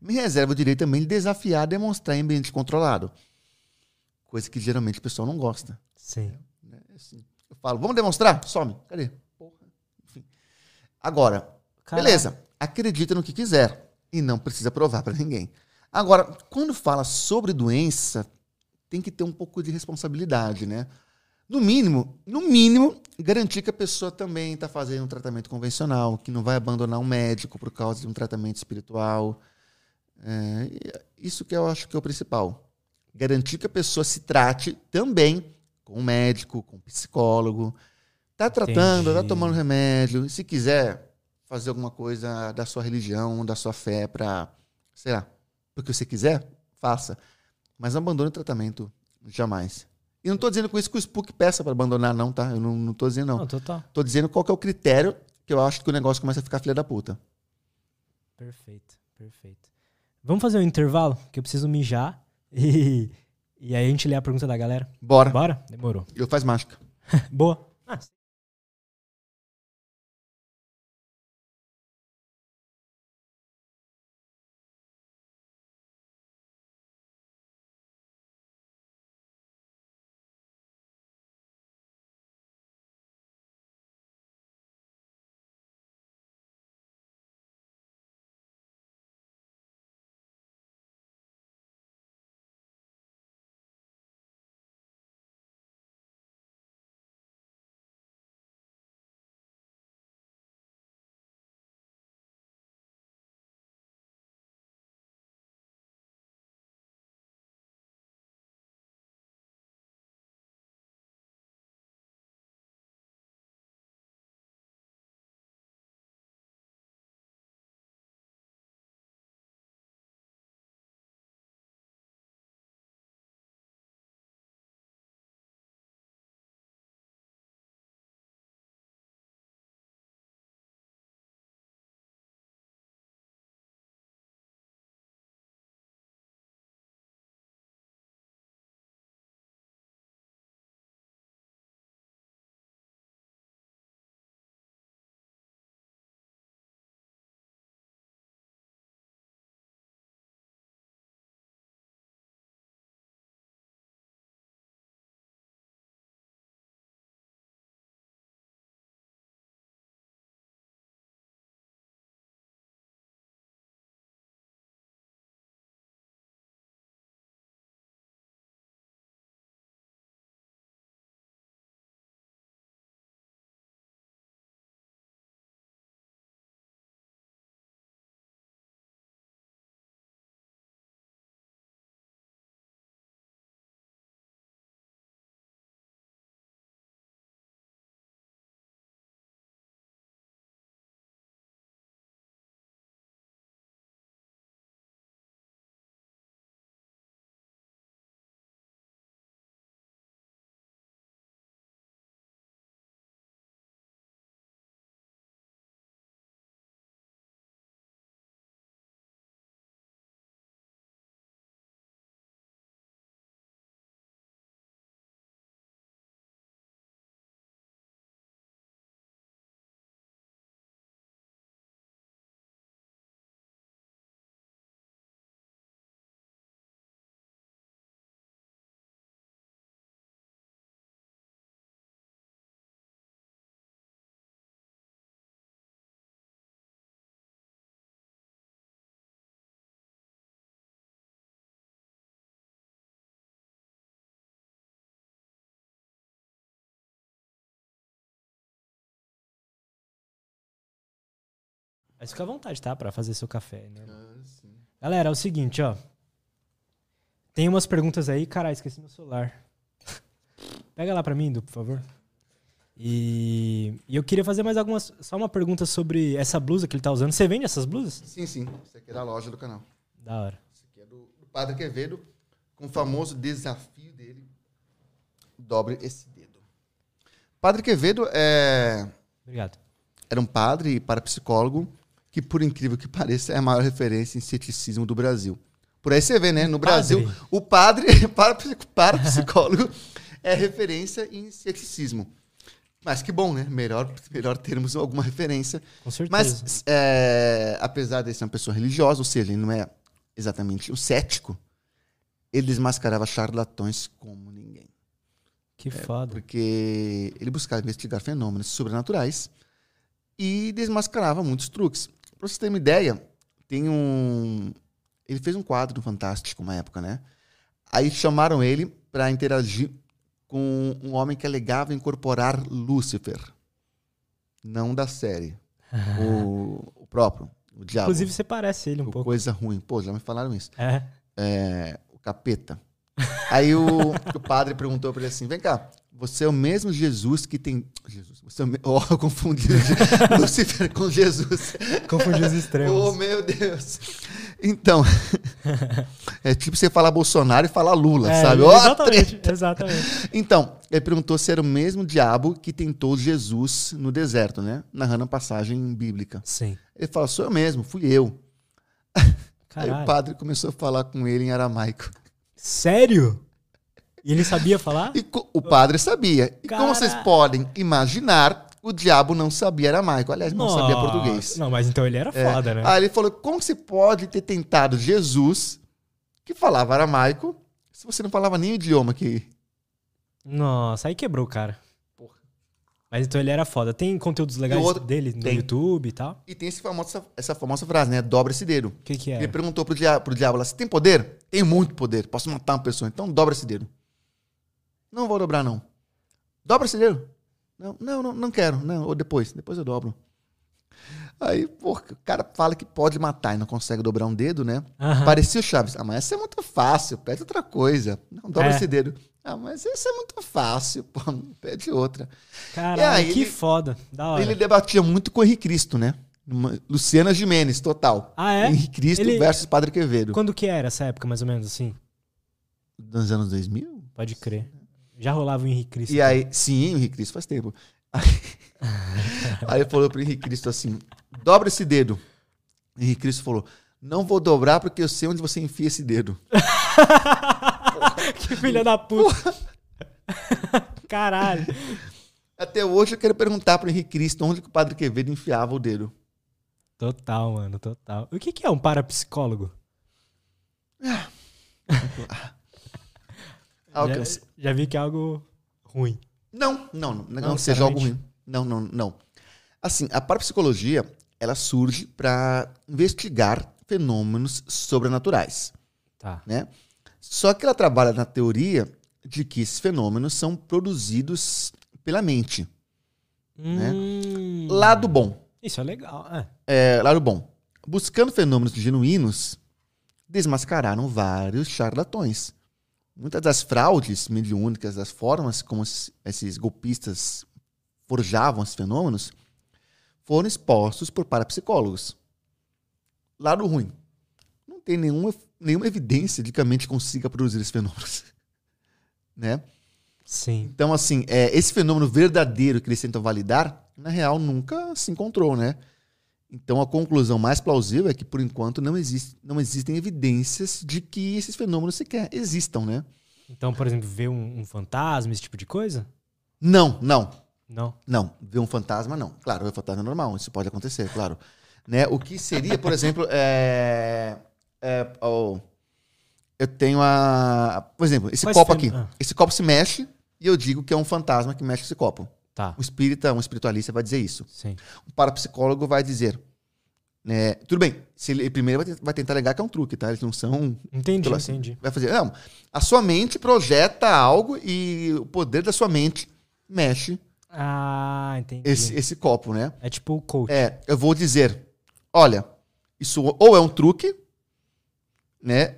Me reservo o direito também de desafiar, demonstrar em ambiente controlado. Coisa que geralmente o pessoal não gosta. Sim. né? Assim, eu falo, vamos demonstrar? Some. Cadê? Porra. Enfim. Agora, Beleza. Acredita no que quiser e não precisa provar para ninguém. Agora, quando fala sobre doença, tem que ter um pouco de responsabilidade, né? No mínimo, no mínimo, garantir que a pessoa também está fazendo um tratamento convencional, que não vai abandonar um médico por causa de um tratamento espiritual. É, isso que eu acho que é o principal. Garantir que a pessoa se trate também com um médico, com um psicólogo. Tá tratando, tá Entendi. tomando remédio. E se quiser fazer alguma coisa da sua religião, da sua fé para, sei lá, porque você quiser, faça. Mas não abandone o tratamento jamais. E não tô dizendo com isso que o Spook peça para abandonar, não, tá? Eu não, não tô dizendo, não. Não, total. Tô dizendo qual que é o critério que eu acho que o negócio começa a ficar filha da puta. Perfeito, perfeito. Vamos fazer um intervalo, que eu preciso mijar. E, e aí a gente lê a pergunta da galera. Bora. Bora? Demorou. Eu faz mágica. Boa. Ah, Mas fica à vontade, tá? Pra fazer seu café. Né? Galera, é o seguinte, ó. Tem umas perguntas aí. Caralho, esqueci meu celular. Pega lá pra mim, Du, por favor. E, e eu queria fazer mais algumas. Só uma pergunta sobre essa blusa que ele tá usando. Você vende essas blusas? Sim, sim. Isso aqui é da loja do canal. Da hora. Isso aqui é do, do Padre Quevedo, com o famoso desafio dele. Dobre esse dedo. Padre Quevedo é. Obrigado. era um padre e parapsicólogo que, por incrível que pareça, é a maior referência em ceticismo do Brasil. Por aí você vê, né? No Brasil, Padre. o padre parapsi- parapsicólogo é referência em ceticismo. Mas que bom, né? Melhor, melhor termos alguma referência. Com certeza. Mas, é, apesar de ser uma pessoa religiosa, ou seja, ele não é exatamente um cético, ele desmascarava charlatões como ninguém. que foda. Porque ele buscava investigar fenômenos sobrenaturais e desmascarava muitos truques. Pra você ter uma ideia, tem um. Ele fez um quadro Fantástico uma época, né? Aí chamaram ele para interagir com um homem que alegava incorporar Lúcifer. Não da série. o, o próprio, o diabo. Inclusive, você parece ele um O pouco. coisa ruim. Pô, já me falaram isso. É. É, o capeta. Aí o, o padre perguntou pra ele assim: vem cá, você é o mesmo Jesus que tem. Jesus, você é o. Oh, eu confundi Lúcifer com Jesus. Confundi os Oh, extremos. meu Deus. Então, é tipo você falar Bolsonaro e falar Lula, É, sabe? Exatamente, exatamente. então, ele perguntou se era o mesmo diabo que tentou Jesus no deserto, né? Narrando a passagem bíblica. Sim. Ele falou: sou eu mesmo, fui eu. Aí Caralho. o padre começou a falar com ele em aramaico. Sério? E ele sabia falar? E o padre sabia. E como vocês Cara- podem imaginar, o diabo não sabia aramaico. Aliás, não sabia português. Não, mas então ele era É. foda, né? Aí ele falou: como você pode ter tentado Jesus, que falava aramaico, se você não falava nem o idioma que. Nossa, aí quebrou o cara. Porra. Mas então ele era foda. Tem conteúdos legais outro- dele no tem. YouTube e tal? E tem esse famoso, essa famosa frase, né? Dobra esse dedo. O que que Ele é? perguntou pro diabo, pro diabo lá: você tem poder? Tenho muito poder. Posso matar uma pessoa. Então dobra esse dedo. Não vou dobrar, não. Dobra esse dedo. Não, não, não, não quero. Não, ou depois. Depois eu dobro. Aí, porra, o cara fala que pode matar e não consegue dobrar um dedo, né? Aham. Parecia o Chaves. Ah, mas essa é muito fácil. Pede outra coisa. Não, dobra É. esse dedo. Ah, mas essa é muito fácil. Pô, pede outra. Caralho, que ele- foda. Da hora. Ele debatia muito com o Henrique Cristo, né? Luciana Gimenez, total. Ah, é? Henrique Cristo Ele- versus Padre Quevedo. Quando que era essa época, mais ou menos, assim? Nos anos 2000? Pode crer. Já rolava o Henrique Cristo. E aí, sim, o Henrique Cristo faz tempo. Aí, aí ele falou pro Henrique Cristo assim: dobra esse dedo. O Henrique Cristo falou: não vou dobrar porque eu sei onde você enfia esse dedo. que filha da puta. Caralho. Até hoje eu quero perguntar pro Henrique Cristo onde o Padre Quevedo enfiava o dedo. Total, mano, total. O que que é um parapsicólogo? Alcance. Já, já vi que é algo ruim. Não, não, não, não, Não, seja algo ruim. Não, não, não. Assim, a parapsicologia, ela surge para investigar fenômenos sobrenaturais, Tá. né? Só que ela trabalha na teoria de que esses fenômenos são produzidos pela mente. Né? Hum, Lado bom. Isso é legal. É. É, lado bom. Buscando fenômenos genuínos, desmascararam vários charlatões. Muitas das fraudes mediúnicas, das formas como es- esses golpistas forjavam esses fenômenos, foram expostos por parapsicólogos. Lado ruim. Não tem nenhuma, nenhuma evidência de que a mente consiga produzir esses fenômenos. né? Sim. Então, assim, é, esse fenômeno verdadeiro que eles tentam validar, na real, nunca se encontrou, né? Então, a conclusão mais plausível é que, por enquanto, não, existe, não existem evidências de que esses fenômenos sequer existam, né? Então, por exemplo, ver um, um fantasma, esse tipo de coisa? Não, não, Não. não. Ver um fantasma, não. Claro, ver um fantasma é normal, isso pode acontecer, claro. Né? O que seria, por exemplo, é... é, oh, eu tenho a... Por exemplo, esse copo aqui. ah. Esse copo se mexe e eu digo que é um fantasma que mexe esse copo. Tá. Um espírita, um espiritualista vai dizer isso. Sim. Um parapsicólogo vai dizer. né, tudo bem, se ele primeiro vai te- vai tentar alegar que é um truque, tá? Eles não são. Entendi, Pela- entendi. Vai fazer. Não, a sua mente projeta algo e o poder da sua mente mexe Ah, entendi. esse, esse copo, né? É tipo o coach. É, eu vou dizer: olha, isso ou é um truque, né?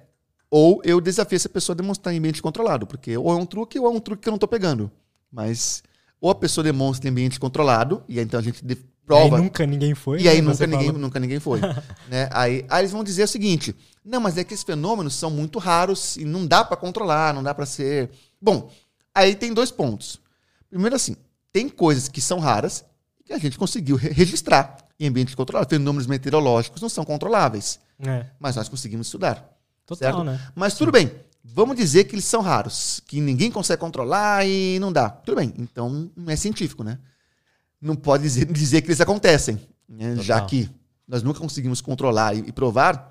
Ou eu desafio essa pessoa a demonstrar em ambiente controlado, porque ou é um truque ou é um truque que eu não tô pegando. Mas ou a pessoa demonstra em ambiente controlado, e aí então a gente de- E aí prova. nunca ninguém foi. E aí né? nunca ninguém, nunca ninguém foi. né? aí, aí eles vão dizer o seguinte: não, mas é que esses fenômenos são muito raros e não dá pra controlar, não dá pra ser. Bom, aí tem dois pontos. Primeiro, assim, tem coisas que são raras e que a gente conseguiu re- registrar em ambiente controlado. Fenômenos meteorológicos não são controláveis, É, mas nós conseguimos estudar. total, Certo? né? Mas tudo bem, vamos dizer que eles são raros, que ninguém consegue controlar e não dá. Tudo bem, então não é científico, né? Não pode dizer, dizer que eles acontecem, né? já que nós nunca conseguimos controlar e, e provar.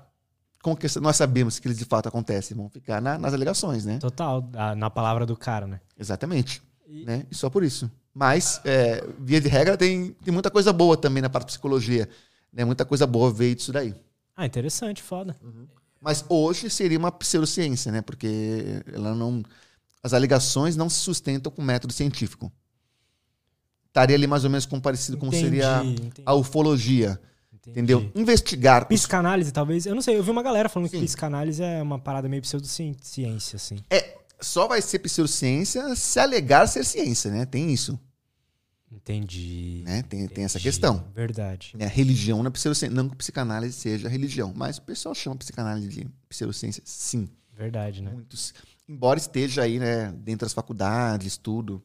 Como que nós sabemos que eles de fato acontecem? Vão ficar na- nas alegações, né? Total, na palavra do cara, né? Exatamente. E- Né? E só por isso. Mas, é, via de regra, tem, tem muita coisa boa também na parte de psicologia. Né? Muita coisa boa veio disso daí. Ah, interessante, foda. Mas hoje seria uma pseudociência, né? Porque ela não. As alegações não se sustentam com método científico. Estaria ali mais ou menos com parecido como Entendi, seria entendi, a ufologia. entendi. Entendeu? Investigar. Psicanálise, talvez. Eu não sei, eu vi uma galera falando Sim. que psicanálise é uma parada meio pseudociência, assim. Só vai ser pseudociência se alegar ser ciência, né? Tem isso. Entendi. Né? Tem, tem essa entendi. questão. Verdade. né, religião na pseudociência. Não que psicanálise seja religião, mas o pessoal chama psicanálise de pseudociência, sim. Verdade, né? Muitos. Embora esteja aí, né, dentro das faculdades, tudo.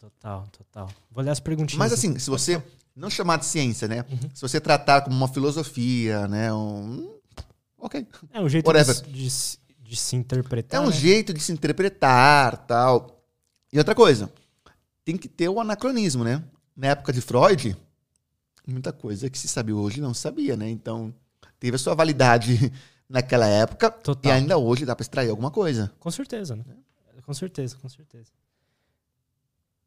Total, total. Vou ler as perguntinhas. Mas assim, se você não chamar de ciência, né? Uhum. Se você tratar como uma filosofia, né? Um... Ok. É um jeito de, de se- de se interpretar. É um né? jeito de se interpretar, tal. E outra coisa, tem que ter o anacronismo, né? Na época de Freud, muita coisa que se sabe hoje não se sabia, né? Então, teve a sua validade naquela época Total. e ainda hoje dá para extrair alguma coisa. Com certeza, né? Com certeza, com certeza.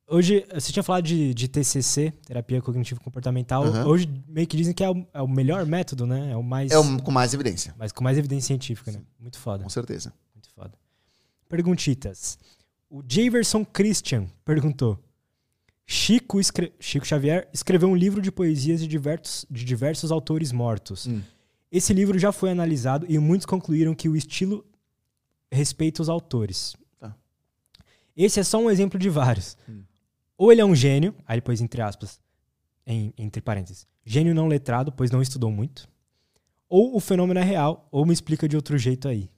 Hoje, você tinha falado de, de TCC, terapia cognitivo-comportamental. Aham. Hoje, meio que dizem que é o, é o melhor método, né? É o mais. É o, com mais evidência, Mas com mais evidência científica, né? Muito foda. com certeza. Muito foda. Perguntitas. O Javerson Christian perguntou: Chico, escre- Chico Xavier escreveu um livro de poesias de diversos, de diversos autores mortos. Hum. Esse livro já foi analisado e muitos concluíram que o estilo respeita os autores. Tá. Esse é só um exemplo de vários. Hum. Ou ele é um gênio, aí ele pôs entre aspas, em- entre parênteses, gênio não letrado, pois não estudou muito. Ou o fenômeno é real, ou me explica de outro jeito aí.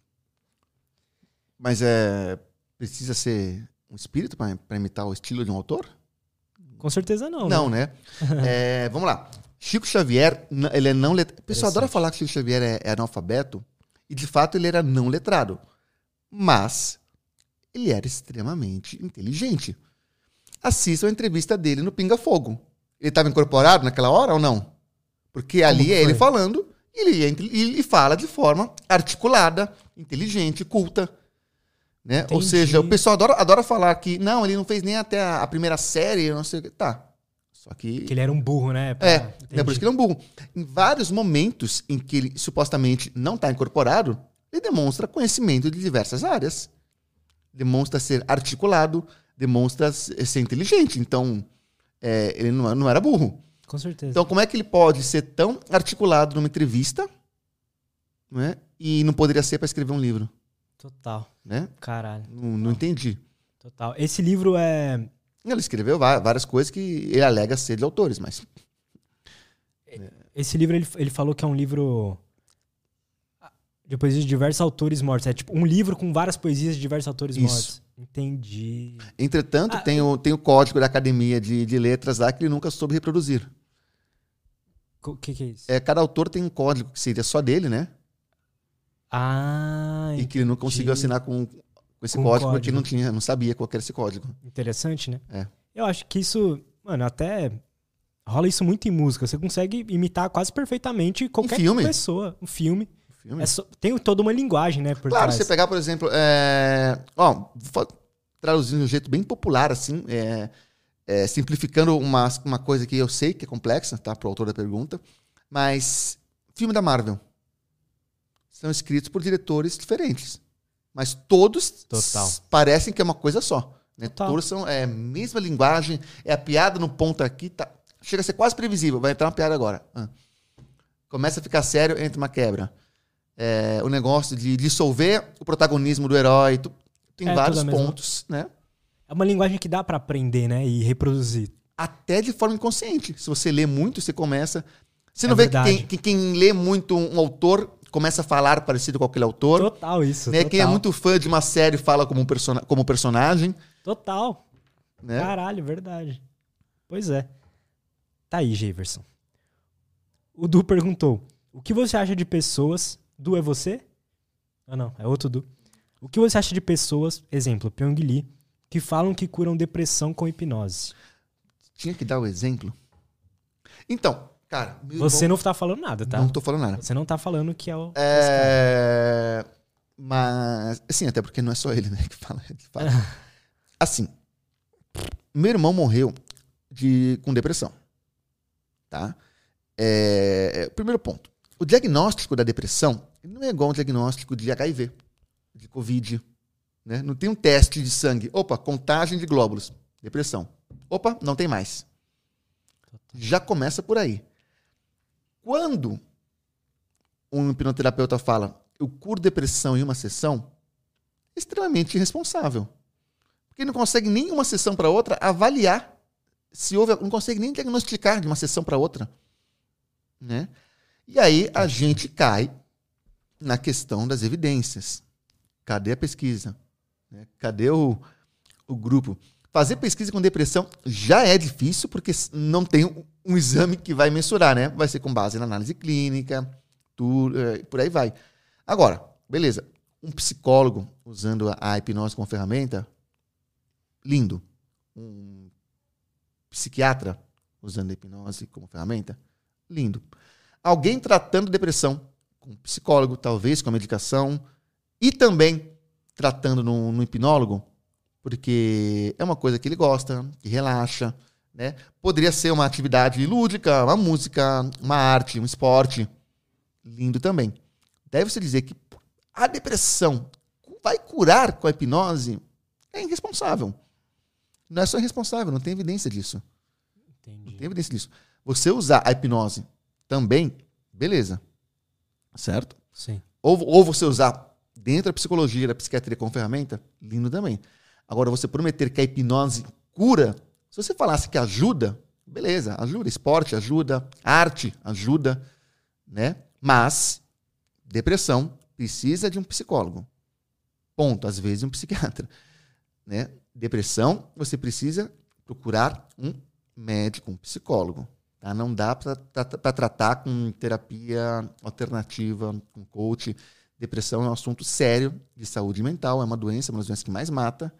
Mas é precisa ser um espírito para imitar o estilo de um autor? Com certeza não. Não, né? né? É, vamos lá. Chico Xavier, ele é não letrado. O pessoal adora falar que Chico Xavier é, é analfabeto, e de fato ele era não letrado. Mas ele era extremamente inteligente. Assistam a entrevista dele no Pinga Fogo. Ele estava incorporado naquela hora ou não? Porque ali que é ele falando e ele, ele fala de forma articulada, inteligente, culta. Né? Ou seja, o pessoal adora, adora falar que não, ele não fez nem até a, a primeira série, não sei o que. Tá. Só que. Que ele era um burro, né? Pra- É, Entendi. é por isso que ele é um burro. Em vários momentos em que ele supostamente não está incorporado, ele demonstra conhecimento de diversas áreas. Demonstra ser articulado, demonstra ser inteligente. Então, é, ele não, não era burro. Com certeza. Então, como é que ele pode ser tão articulado numa entrevista não é? e não poderia ser para escrever um livro? Total. Né? Caralho. Não, não entendi. Total. Esse livro é. Ele escreveu várias coisas que ele alega ser de autores, mas Esse livro ele, ele falou que é um livro. De poesias de diversos autores mortos. É tipo um livro com várias poesias de diversos autores Isso. mortos. Entendi. Entretanto, Ah, tem, o, tem o código da Academia de, de Letras lá que ele nunca soube reproduzir. O que, que é isso? É, cada autor tem um código que seria só dele, né? Ah, E que ele não conseguiu assinar com, com esse Com código, porque código. não tinha, não sabia qual era esse código. Interessante, né? É. Eu acho que isso, mano, até rola isso muito em música. Você consegue imitar quase perfeitamente qualquer pessoa. Um filme. Filme. É só- tem toda uma linguagem, né? Claro, trás. você pegar, por exemplo, é... ó, traduzir de um jeito bem popular, assim, é, é, simplificando uma, uma coisa que eu sei que é complexa, tá, pro autor da pergunta, mas filme da Marvel são escritos por diretores diferentes, mas todos parecem que é uma coisa só. Né? Todos são é, mesma linguagem, é a piada no ponto aqui, tá, chega a ser quase previsível, vai entrar uma piada agora. Ah. Começa a ficar sério, entra uma quebra é, o negócio de dissolver o protagonismo do herói. tu- tem É, vários mesma. pontos, né? É uma linguagem que dá pra aprender, né? E reproduzir. Até de forma inconsciente. Se você lê muito, você começa. Você É não vê que quem, que quem lê muito um autor começa a falar parecido com aquele autor. Total isso. Né? Total. Quem é muito fã de uma série fala como, um persona como personagem. Total. Né? Caralho, verdade. Pois é. Tá aí, Jefferson. O Du perguntou: O que você acha de pessoas. Du é você? Ah, não, é outro Du. O que você acha de pessoas, exemplo, Pyong Lee, que falam que curam depressão com hipnose? Tinha que dar o exemplo. Então, cara. Você não tá falando nada, tá? Não tô falando nada. Você não tá falando que é o. É. Mas. Assim, até porque não é só ele, né, que fala. Que fala. assim. Meu irmão morreu de, com depressão. Tá? É, primeiro ponto. O diagnóstico da depressão não é igual ao diagnóstico de HIV, de Covid. Né? Não tem um teste de sangue. Opa, contagem de glóbulos. Depressão. Opa, não tem mais. Já começa por aí. Quando um hipnoterapeuta fala eu curo depressão em uma sessão, é extremamente irresponsável. Porque não consegue nem uma sessão para outra avaliar se houve, não consegue nem diagnosticar de uma sessão para outra, né? E aí a gente cai na questão das evidências. Cadê a pesquisa? Né? Cadê o, o grupo? Fazer pesquisa com depressão já é difícil, porque não tem um, um exame que vai mensurar, né? Vai ser com base na análise clínica, tu, é, por aí vai. Agora, beleza. Um psicólogo usando a, hipnose como ferramenta, lindo. Um psiquiatra usando a hipnose como ferramenta, lindo. Alguém tratando depressão com psicólogo, talvez com a medicação, e também tratando no, no hipnólogo, porque é uma coisa que ele gosta, que relaxa, né? Poderia ser uma atividade lúdica, uma música, uma arte, um esporte. Lindo também. Deve-se dizer que a depressão vai curar com a hipnose é irresponsável. Não é só irresponsável, não tem evidência disso. Entendi. Não tem evidência disso. Você usar a hipnose também, beleza. Certo? Sim. Ou, ou você usar dentro da psicologia, da psiquiatria como ferramenta, lindo também. Agora, você prometer que a hipnose cura, se você falasse que ajuda, beleza, ajuda. Esporte ajuda, arte ajuda, né? Mas depressão precisa de um psicólogo. Ponto. Às vezes um psiquiatra. Né? Depressão, você precisa procurar um médico, um psicólogo. Tá? Não dá para tratar com terapia alternativa, com coach. Depressão é um assunto sério de saúde mental, é uma doença, uma das doenças que mais mata,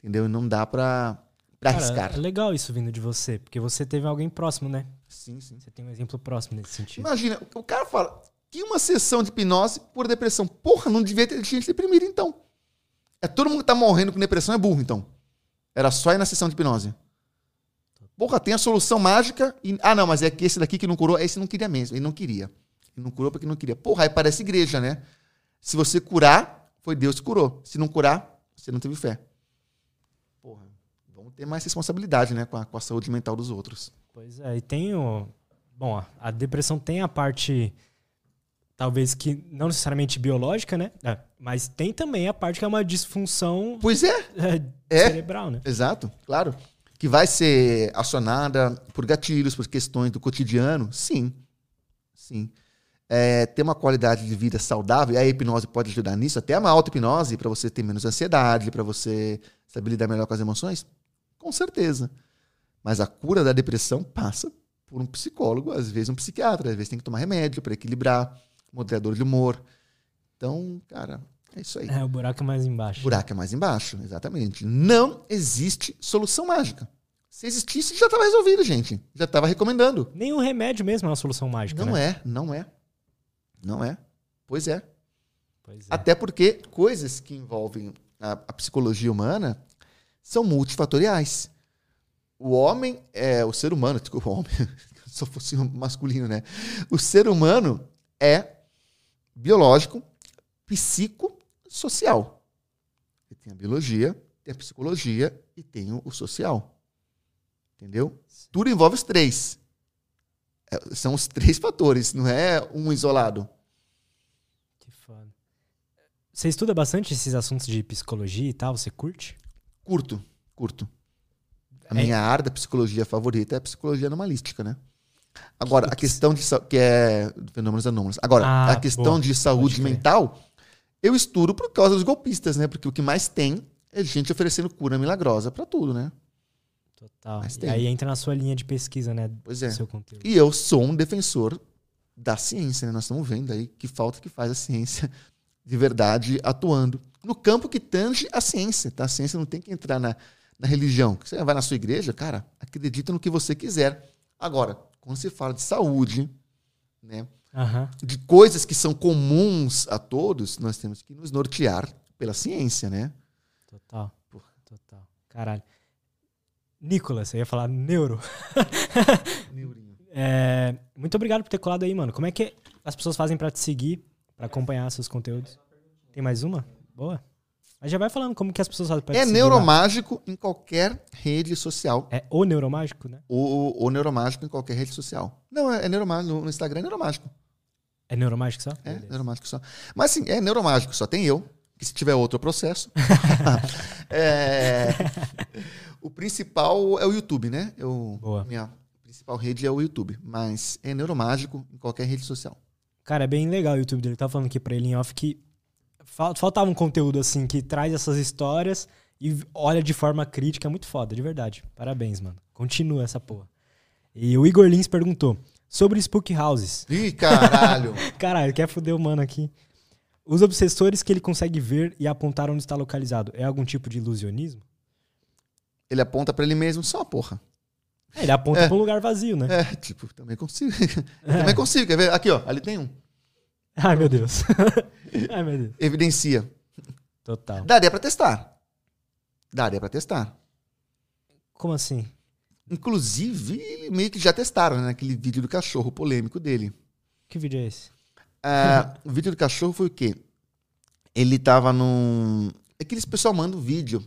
entendeu? E não dá para arriscar. É legal isso vindo de você, porque você teve alguém próximo, né? Sim, sim. Você tem um exemplo próximo nesse sentido. Imagina, o cara fala que uma sessão de hipnose por depressão. Porra, não devia ter gente deprimida então. É todo mundo que tá morrendo com depressão é burro, então. Era só ir na sessão de hipnose. Porra, tem a solução mágica. E... Ah, não, mas é que esse daqui que não curou, esse não queria mesmo. Ele não queria. Ele não curou porque não queria. Porra, aí parece igreja, né? Se você curar, foi Deus que curou. Se não curar, você não teve fé. Ter mais responsabilidade, né? Com a, com a saúde mental dos outros. Pois é, e tem o. Bom, a depressão tem a parte talvez que não necessariamente biológica, né? É. Mas tem também a parte que é uma disfunção pois é. é. cerebral, né? Exato, claro. Que vai ser acionada por gatilhos, por questões do cotidiano, sim. Sim. É, ter uma qualidade de vida saudável, e a hipnose pode ajudar nisso, até uma auto-hipnose, para você ter menos ansiedade, para você saber lidar melhor com as emoções? Com certeza. Mas a cura da depressão passa por um psicólogo, às vezes um psiquiatra, às vezes tem que tomar remédio para equilibrar moderador de humor. Então, cara, é isso aí. É, o buraco é mais embaixo. O buraco é mais embaixo, exatamente. Não existe solução mágica. Se existisse, já estava resolvido, gente. Já estava recomendando. Nenhum remédio mesmo é uma solução mágica. Não né? é, não é. Não é. Pois é. Pois é. Até porque coisas que envolvem a, a psicologia humana são multifatoriais. O homem é o ser humano, desculpa, o homem, se eu fosse masculino, né? O ser humano é biológico, psicossocial. Tem a biologia, tem a psicologia e tem o social. Entendeu? Sim. Tudo envolve os três. É, são os três fatores, não é um isolado. Que foda. Você estuda bastante esses assuntos de psicologia e tal? Você curte? Curto, curto. A é. minha área da psicologia favorita é a psicologia anomalística, né? Agora, a questão de que é fenômenos anômalos. Agora, ah, a questão boa. de saúde mental, eu estudo por causa dos golpistas, né? Porque o que mais tem é gente oferecendo cura milagrosa para tudo, né? Total. E aí entra na sua linha de pesquisa, né? Pois é. E eu sou um defensor da ciência, né? Nós estamos vendo aí que falta que faz a ciência de verdade atuando no campo que tange a ciência, tá? A ciência não tem que entrar na, na religião. Você vai na sua igreja, cara, acredita no que você quiser. Agora, quando se fala de saúde, né? Aham. De coisas que são comuns a todos, nós temos que nos nortear pela ciência, né? Total. Porra. Total. Caralho. Nicolas, eu ia falar neuro. É, muito obrigado por ter colado aí, mano. Como é que as pessoas fazem pra te seguir, pra acompanhar seus conteúdos? Tem mais uma? Boa. Mas já vai falando como que as pessoas fazem pra É neuromágico em qualquer rede social. É o neuromágico, né? Ou, ou neuromágico em qualquer rede social. Não, é, é neuromágico. No no Instagram é neuromágico. É neuromágico só? É, Beleza. neuromágico só. Mas assim, é neuromágico, só tem eu. Que se tiver outro é processo. É, o principal é o YouTube, né? Eu, Boa. Minha principal rede é o YouTube. Mas é neuromágico em qualquer rede social. Cara, é bem legal o YouTube dele. Tava falando aqui pra ele em off que faltava um conteúdo assim que traz essas histórias e olha de forma crítica. É muito foda, de verdade. Parabéns, mano. Continua essa porra. E o Igor Lins perguntou sobre Spook Houses. Ih, caralho! Caralho, quer foder o mano aqui. Os obsessores que ele consegue ver e apontar onde está localizado é algum tipo de ilusionismo? Ele aponta pra ele mesmo, só porra. É, ele aponta É. pra um lugar vazio, né? É, tipo, também consigo. Também consigo, quer ver? Aqui, ó, ali tem um. Ai, meu Deus. Ai, meu Deus. Evidencia. Total. Daria pra testar. Daria pra testar. Como assim? Inclusive, meio que já testaram, né? Aquele vídeo do cachorro polêmico dele. Que vídeo é esse? Ah, o vídeo do cachorro foi o quê? Ele tava num. É que esse pessoal manda um vídeo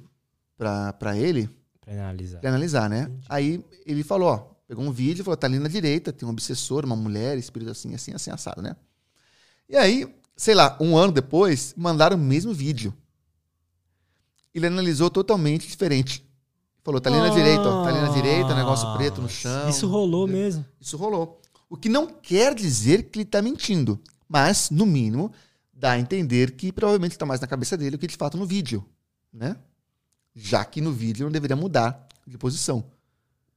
pra, pra ele Pra analisar. pra analisar, né? Entendi. Aí ele falou, ó, pegou um vídeo e falou, tá ali na direita, tem um obsessor, uma mulher, espírito assim, assim, assim, assado, né? E aí, sei lá, um ano depois, mandaram o mesmo vídeo. Ele analisou totalmente diferente. Falou, tá ali na direita, ó, tá ali na direita, negócio preto no chão. Isso rolou mesmo. Isso rolou. O que não quer dizer que ele está mentindo, mas, no mínimo, dá a entender que provavelmente está mais na cabeça dele do que de fato no vídeo, né? Já que no vídeo não deveria mudar de posição.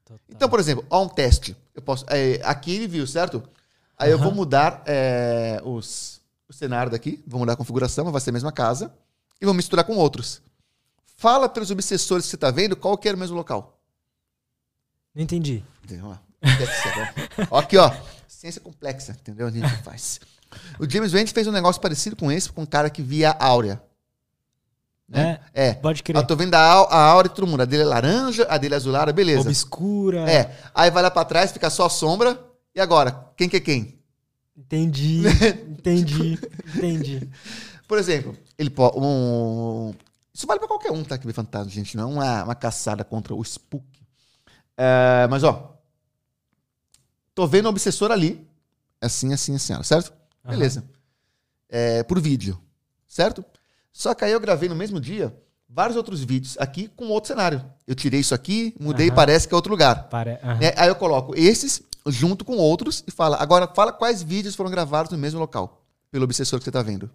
Total. Então, por exemplo, ó um teste. Eu posso, é, aqui ele viu, certo? Aí eu vou mudar é, os, o cenário daqui, vou mudar a configuração, vai ser a mesma casa, e vou misturar com outros. Fala pelos obsessores que você está vendo qual que era o mesmo local. Não entendi. Entendeu? Ó, ó. Aqui, ó. Ciência complexa, entendeu? A gente faz. O James Rand fez um negócio parecido com esse, com um cara que via a áurea. Né? É. Pode crer. Eu tô vendo a, a áurea de todo mundo. A dele é laranja, a dele é azulada, beleza. Obscura. É. Aí vai lá pra trás, fica só a sombra. E agora? Quem que é quem? Entendi. entendi. Entendi. Por exemplo, ele pode. Um, isso vale pra qualquer um, tá? Que vê fantasma, gente. Não é uma, uma caçada contra o spook. É, mas, ó. Tô vendo o obsessor ali. Assim, assim, assim, ó, certo? Aham. Beleza. É, por vídeo. Certo? Só que aí eu gravei no mesmo dia vários outros vídeos aqui com outro cenário. Eu tirei isso aqui, mudei, Aham. parece que é outro lugar. Pare... aham. né? Aí eu coloco esses junto com outros e fala. Agora, fala quais vídeos foram gravados no mesmo local. Pelo obsessor que você tá vendo.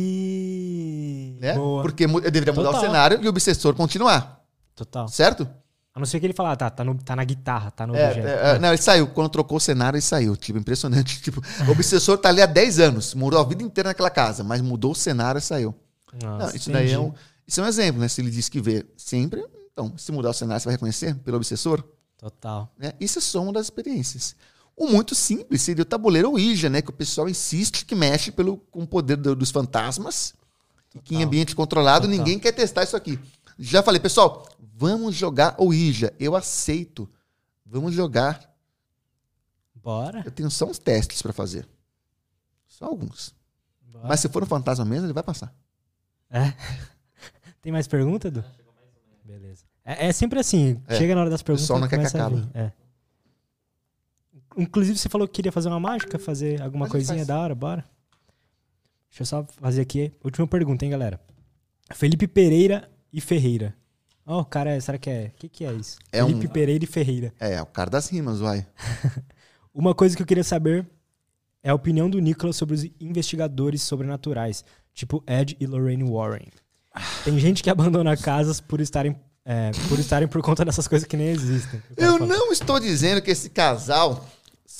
Entendi. né? Boa. Porque eu deveria mudar Total. o cenário e o obsessor continuar, Total. certo? A não ser que ele falar, tá, tá, no- tá na guitarra, tá no É, objeto. é, é, não, ele saiu. Quando trocou o cenário, ele saiu. Tipo, impressionante. Tipo, o obsessor tá ali há 10 anos, morou a vida inteira naquela casa, mas mudou o cenário e saiu. Nossa, não, isso daí é um, entendi. isso é um exemplo, né? Se ele diz que vê sempre, então, se mudar o cenário, você vai reconhecer pelo obsessor? Total. Né? Isso é só uma das experiências. O muito simples seria o tabuleiro Ouija, né? Que o pessoal insiste que mexe pelo, com o poder do- dos fantasmas. E que em Total. ambiente controlado Total. ninguém quer testar isso aqui. Já falei, pessoal, vamos jogar Ouija. Eu aceito. Vamos jogar. Bora. Eu tenho só uns testes pra fazer. Só alguns. Bora. Mas se for um fantasma mesmo, ele vai passar. É? Tem mais pergunta, Edu? Beleza. É, é sempre assim, É. chega na hora das perguntas. pessoal não quer que começa a acabe. vir. É. Inclusive, você falou que queria fazer uma mágica, fazer alguma gente coisinha faz. da hora, bora. Deixa eu só fazer aqui. Última pergunta, hein, galera. Felipe Pereira e Ferreira. Ó, o cara, é- será que é. O que, que é isso? É Felipe um- Pereira e Ferreira. É, o cara das rimas, vai. Uma coisa que eu queria saber é a opinião do Nicolas sobre os investigadores sobrenaturais, tipo Ed e Lorraine Warren. Tem gente que abandona casas por estarem é, por estarem por conta dessas coisas que nem existem. Eu fala, não estou dizendo que esse casal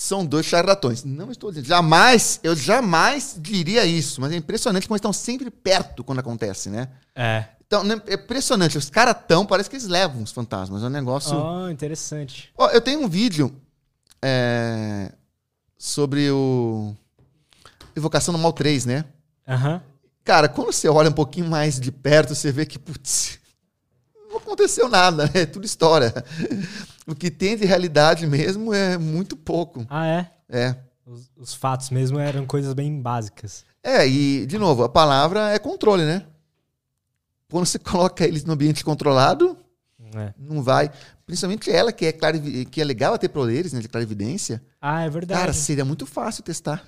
são dois charlatões. Não estou dizendo. Jamais, eu jamais diria isso. Mas é impressionante como eles estão sempre perto quando acontece, né? É. Então, né, é impressionante. Os caras tão, parece que eles levam os fantasmas. É um negócio. Oh, interessante. Ó, eu tenho um vídeo é, sobre o Evocação do Mal 3, né? Aham. Cara, quando você olha um pouquinho mais de perto, você vê que, putz, aconteceu nada, né? É tudo história. O que tem de realidade mesmo é muito pouco. Ah, é? É. Os, os fatos mesmo eram coisas bem básicas. É, e, de novo, a palavra é controle, né? Quando você coloca eles no ambiente controlado, É. não vai. Principalmente ela, que é, clarivi- que é legal ter poderes, né? De clarividência. Ah, é verdade. Cara, seria muito fácil testar.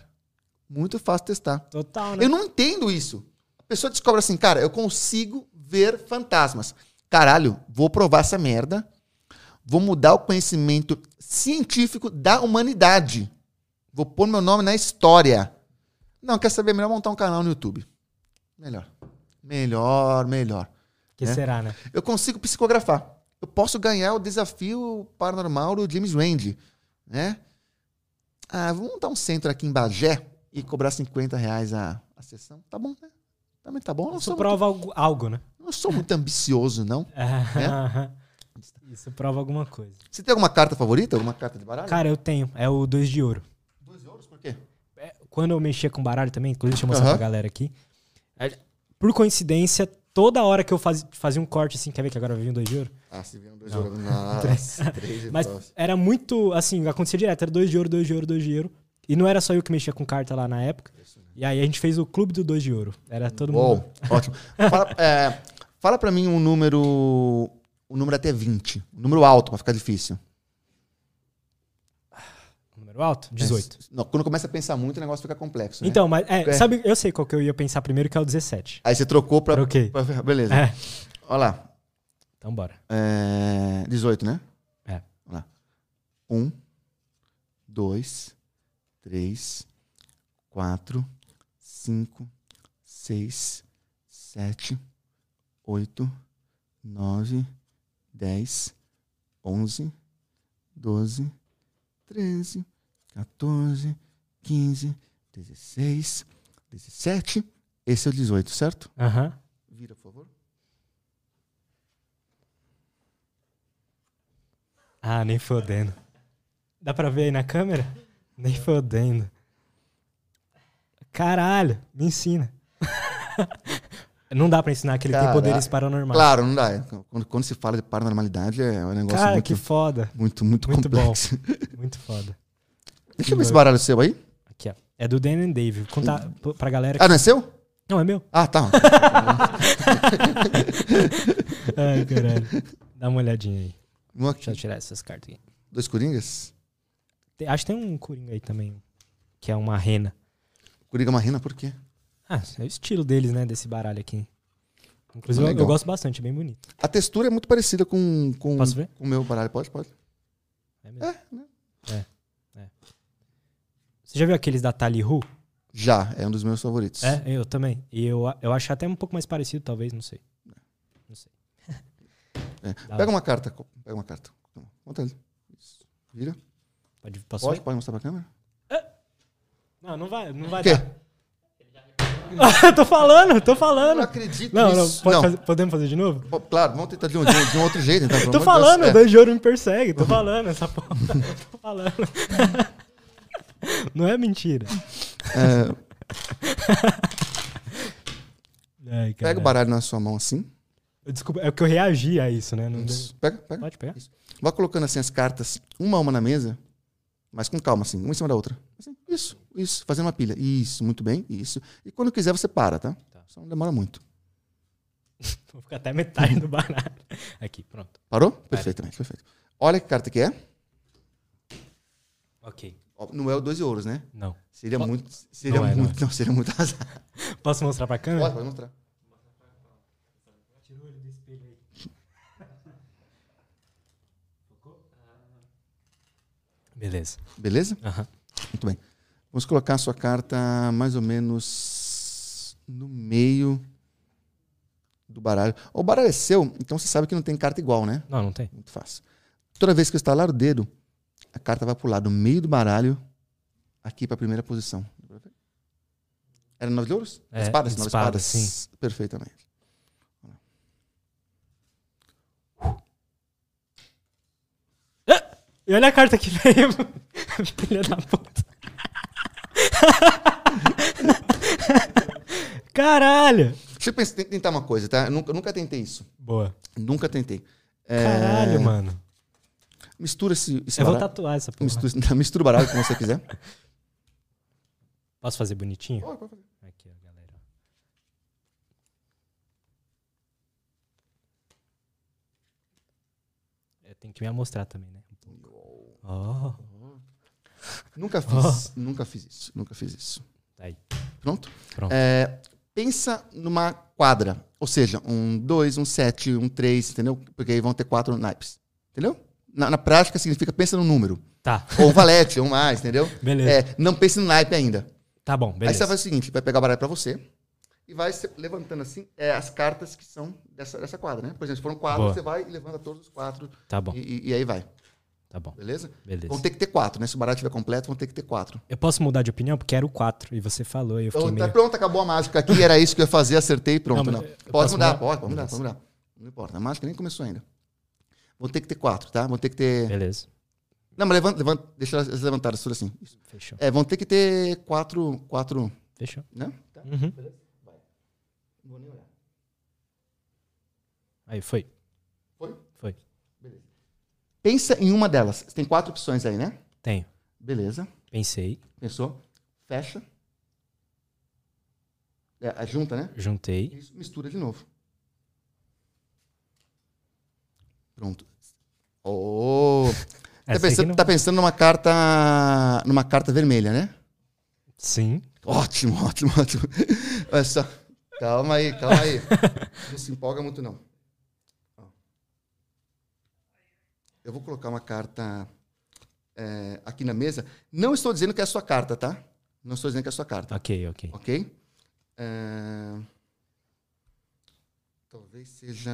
Muito fácil testar. Total, né? Eu não entendo isso. A pessoa descobre assim, cara, eu consigo ver fantasmas. Caralho, vou provar essa merda. Vou mudar o conhecimento científico da humanidade. Vou pôr meu nome na história. Não, quer saber? Melhor montar um canal no YouTube. Melhor. Melhor, melhor. que né? será, né? Eu consigo psicografar. Eu posso ganhar o desafio paranormal do James Randi, né? Ah, vamos montar um centro aqui em Bagé e cobrar 50 reais a, a sessão. Tá bom, né? Também tá bom. Isso sou, prova algo, algo, né? Não sou muito ambicioso, não. É. Isso prova alguma coisa. Você tem alguma carta favorita? Alguma carta de baralho? Cara, eu tenho. É o dois de ouro. Dois euros, por quê? É, Quando eu mexia com baralho também, inclusive deixa eu mostrar Aham. pra galera aqui. É, Por coincidência, toda hora que eu faz- fazia um corte assim, quer ver que agora vir um dois de ouro? Ah, se vier um dois Não. euros. Nossa, três de Mas próximo. era muito, assim, acontecia direto. Era dois de ouro, dois de ouro, dois de ouro. E não era só eu que mexia com carta lá na época. E aí a gente fez o clube do dois de ouro. Era todo mundo. Uou, ótimo. Fala, é, fala pra mim um número. Um número até 20. Um número alto, pra ficar difícil. Número alto? 18. Não, quando começa a pensar muito, o negócio fica complexo. Né? Então, mas é, É. sabe, eu sei qual que eu ia pensar primeiro, que é o 17. Aí você trocou pra. Troquei. pra- beleza. É. Olha lá. Então bora. É, 18, né? É. Olha lá. 1, 2, 3, 4, 5, 6, 7, 8, 9, 10, 11, 12, 13, 14, 15, 16, 17. Esse é o 18, certo? Aham. Vira, por favor. Ah, nem fodendo. Dá pra ver aí na câmera? Nem fodendo. Caralho, me ensina. Não dá pra ensinar que ele tem Caraca. poderes paranormais. Claro, não dá. É, Quando, quando se fala de paranormalidade, é um negócio Cara, muito, que foda. muito, muito, muito bom. complexo. Muito foda. Deixa eu ver esse baralho seu aí. Aqui, ó. É do Dan and Dave. Contar pra galera. Ah, não é seu? Não, é meu. Ah, tá. Ai, caralho. Dá uma olhadinha aí. Um aqui. Deixa eu tirar essas cartas aqui. Dois coringas? Tem- acho que tem um coringa aí também. Que é uma rena. Coringa marrina, por quê? Ah, é o estilo deles, né? Desse baralho aqui. Inclusive, eu, eu gosto bastante, é bem bonito. A textura é muito parecida com, com, com o meu baralho. Pode, pode. É mesmo. É, né? Você já viu aqueles da Tally Hu? Já, é um dos meus favoritos. É, eu também. E eu, eu acho até um pouco mais parecido, talvez, não sei. Não sei. É. Pega uma carta. Pega uma carta. Conta ele. Isso. Vira. Pode, Pode, pode mostrar pra câmera? Não, não vai, não vai O quê? dar. tô falando, tô Eu não falando. acredito Não, não, nisso. pode não. fazer- podemos fazer de novo? Pô, Claro, vamos tentar de um, de um- de um outro jeito, então. pelo Tô amor de falando, o dois de ouro me persegue, tô falando essa porra. tô falando. Não é mentira. É, Ai, pega o baralho na sua mão assim. Desculpa, é porque eu reagi a isso, né? Não Isso. Pega, pega. Pode pegar. Vai colocando assim as cartas, uma a uma na mesa, mas com calma, assim, uma em cima da outra. Assim, isso, isso, fazendo uma pilha. Isso, muito bem, isso. E quando quiser você para, tá? Tá. Só não demora muito. Vou ficar até metade do baralho. Aqui, pronto. Parou? Perfeitamente, perfeito. Olha que carta que é. Ok. Não é o dois de ouros, né? Não. Seria muito. Seria não é, não muito. Não, seria muito azar. Posso mostrar pra câmera? Pode, pode mostrar. Tira o olho do espelho aí. Beleza. Beleza? Aham. Muito bem. Vamos colocar a sua carta mais ou menos no meio do baralho. O baralho é seu, então você sabe que não tem carta igual, né? Não, não tem. Muito fácil. Toda vez que eu estalar o dedo, a carta vai pular do meio do baralho aqui para a primeira posição. Era nove de ouros? É, espadas? Nove espadas, espadas. Perfeitamente. E olha a carta que veio. Filha da puta. Caralho! Deixa eu pensar, tentar uma coisa, tá? Eu nunca, nunca tentei isso. Boa. Nunca tentei. É, Caralho, mano. Mistura esse, esse Eu vou baralho. tatuar essa porra. Mistura, mistura o baralho como você quiser. Posso fazer bonitinho? Pode, pode fazer. Aqui, ó, galera. É, tem que me amostrar também, né? Oh, Nunca fiz. Nunca fiz isso. Nunca fiz isso. tá aí. Pronto? Pronto. É, pensa numa quadra. Ou seja, um 2, um 7, um 3, entendeu? Porque aí vão ter quatro naipes. Entendeu? Na, na prática significa pensa no número. Tá, Ou um valete, ou mais, entendeu? beleza. É, não pense no naipe ainda. Tá bom, Aí você beleza. fazer o seguinte: vai pegar o baralho pra você e vai levantando assim é, as cartas que são dessa, dessa quadra, né? Por exemplo, se foram quatro, Boa. você vai e levanta todos os quatro Tá bom, e, e- e aí vai. Tá bom. Beleza? Beleza. Vão ter que ter quatro, né? Se o baralho estiver completo, vão ter que ter quatro. Eu posso mudar de opinião? Porque era o 4 e você falou e eu fiquei Então, tá meio... pronto, acabou a mágica aqui, era isso que eu ia fazer, acertei e pronto. Não, Não, eu Pode mudar, mudar? pode, pode mudar, Beleza. pode mudar. Não importa, a mágica nem começou ainda. Vão ter que ter quatro, tá? Vão ter que ter. Beleza, Não, mas levanta, levanta, deixa elas levantadas, tudo assim. Isso. fechou. É, vão ter que ter quatro. Quatro. Fechou. Né? Tá. Uhum. Não vou nem olhar. Aí, foi. Foi? Foi. Pensa em uma delas. Tem quatro opções aí, né? Tenho. Beleza. Pensei, Pensou? Fecha. É, junta, né? juntei. Isso, mistura de novo. Pronto. Oh! Tá pensando, não- tá pensando numa carta. numa carta vermelha, né? Sim. Ótimo, ótimo, ótimo. Olha só. Calma aí, calma aí. Não se empolga muito, não. Ó. Eu vou colocar uma carta é, aqui na mesa. Não estou dizendo que é a sua carta, tá? Não estou dizendo que é a sua carta. Ok, ok. Ok? É, Talvez seja.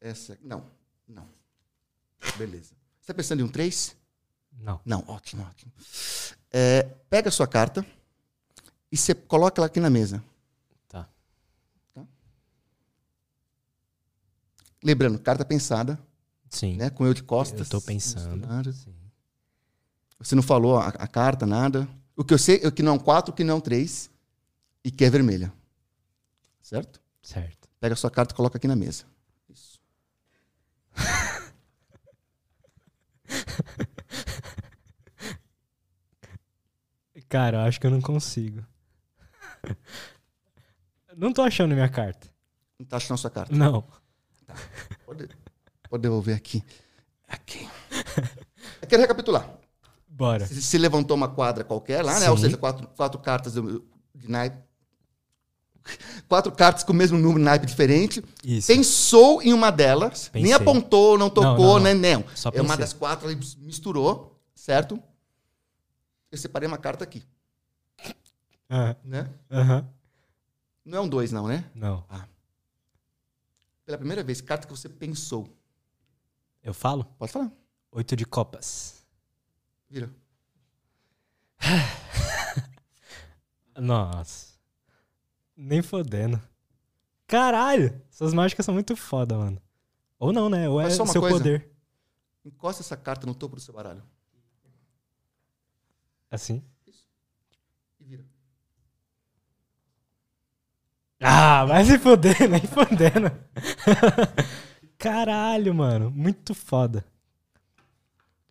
Essa. Não, não. Beleza. Você está pensando em um 3? Não. Não, ótimo, ótimo. É, pega a sua carta e você coloca ela aqui na mesa. Tá. Tá? Lembrando, carta pensada, Sim. né? Com eu de costas. Eu tô pensando. Sim. Você não falou a, a carta, nada. O que eu sei é que não é um 4, que não é um 3 e que é vermelha. Certo? Certo. Pega a sua carta e coloca aqui na mesa. Isso. Cara, eu acho que eu não consigo. Não tô achando minha carta. Não tá achando a sua carta. Não. Pode, pode devolver aqui. Aqui. Eu quero recapitular. Bora. Se, se levantou uma quadra qualquer lá, né? Ou Sim. seja, quatro, quatro cartas de, de naipe. Quatro cartas com o mesmo número de naipe diferente. Isso. Pensou em uma delas, nem Pensei. apontou, não tocou, não, não. né? Não. Só É uma das quatro, ele misturou, certo? Eu separei uma carta aqui, Ah, né? Aham. Não é um dois, não, né? Não. Pela primeira vez, carta que você pensou. Eu falo? Pode falar. Oito de copas. Vira. Nossa. Nem fodendo. Caralho! Essas mágicas são muito foda, mano. Ou não, né? Ou é Mas uma seu coisa. poder. Encosta essa carta no topo do seu baralho. Assim. E vira. Ah, vai se foder, nem fodendo. Caralho, mano. Muito foda.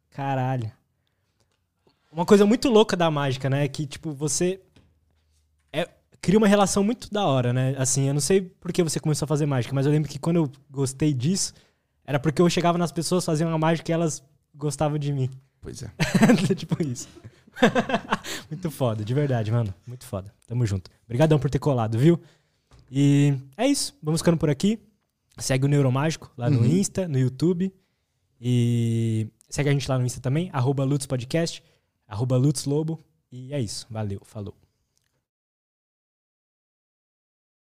Caralho. Uma coisa muito louca da mágica, né? É que, tipo, você. É, cria uma relação muito da hora, né? Assim, eu não sei por que você começou a fazer mágica, mas eu lembro que quando eu gostei disso, era porque eu chegava nas pessoas, fazia uma mágica e elas gostavam de mim. Pois é. tipo isso. Muito foda, de verdade, mano. Muito foda. Tamo junto. Obrigadão por ter colado, viu? E é isso. Vamos ficando por aqui. Segue o Neuromágico lá no Uhum. Insta, no YouTube. E segue a gente lá no Insta também, arroba Lutz Podcast, arroba Lutz Lobo. E é isso. Valeu, falou.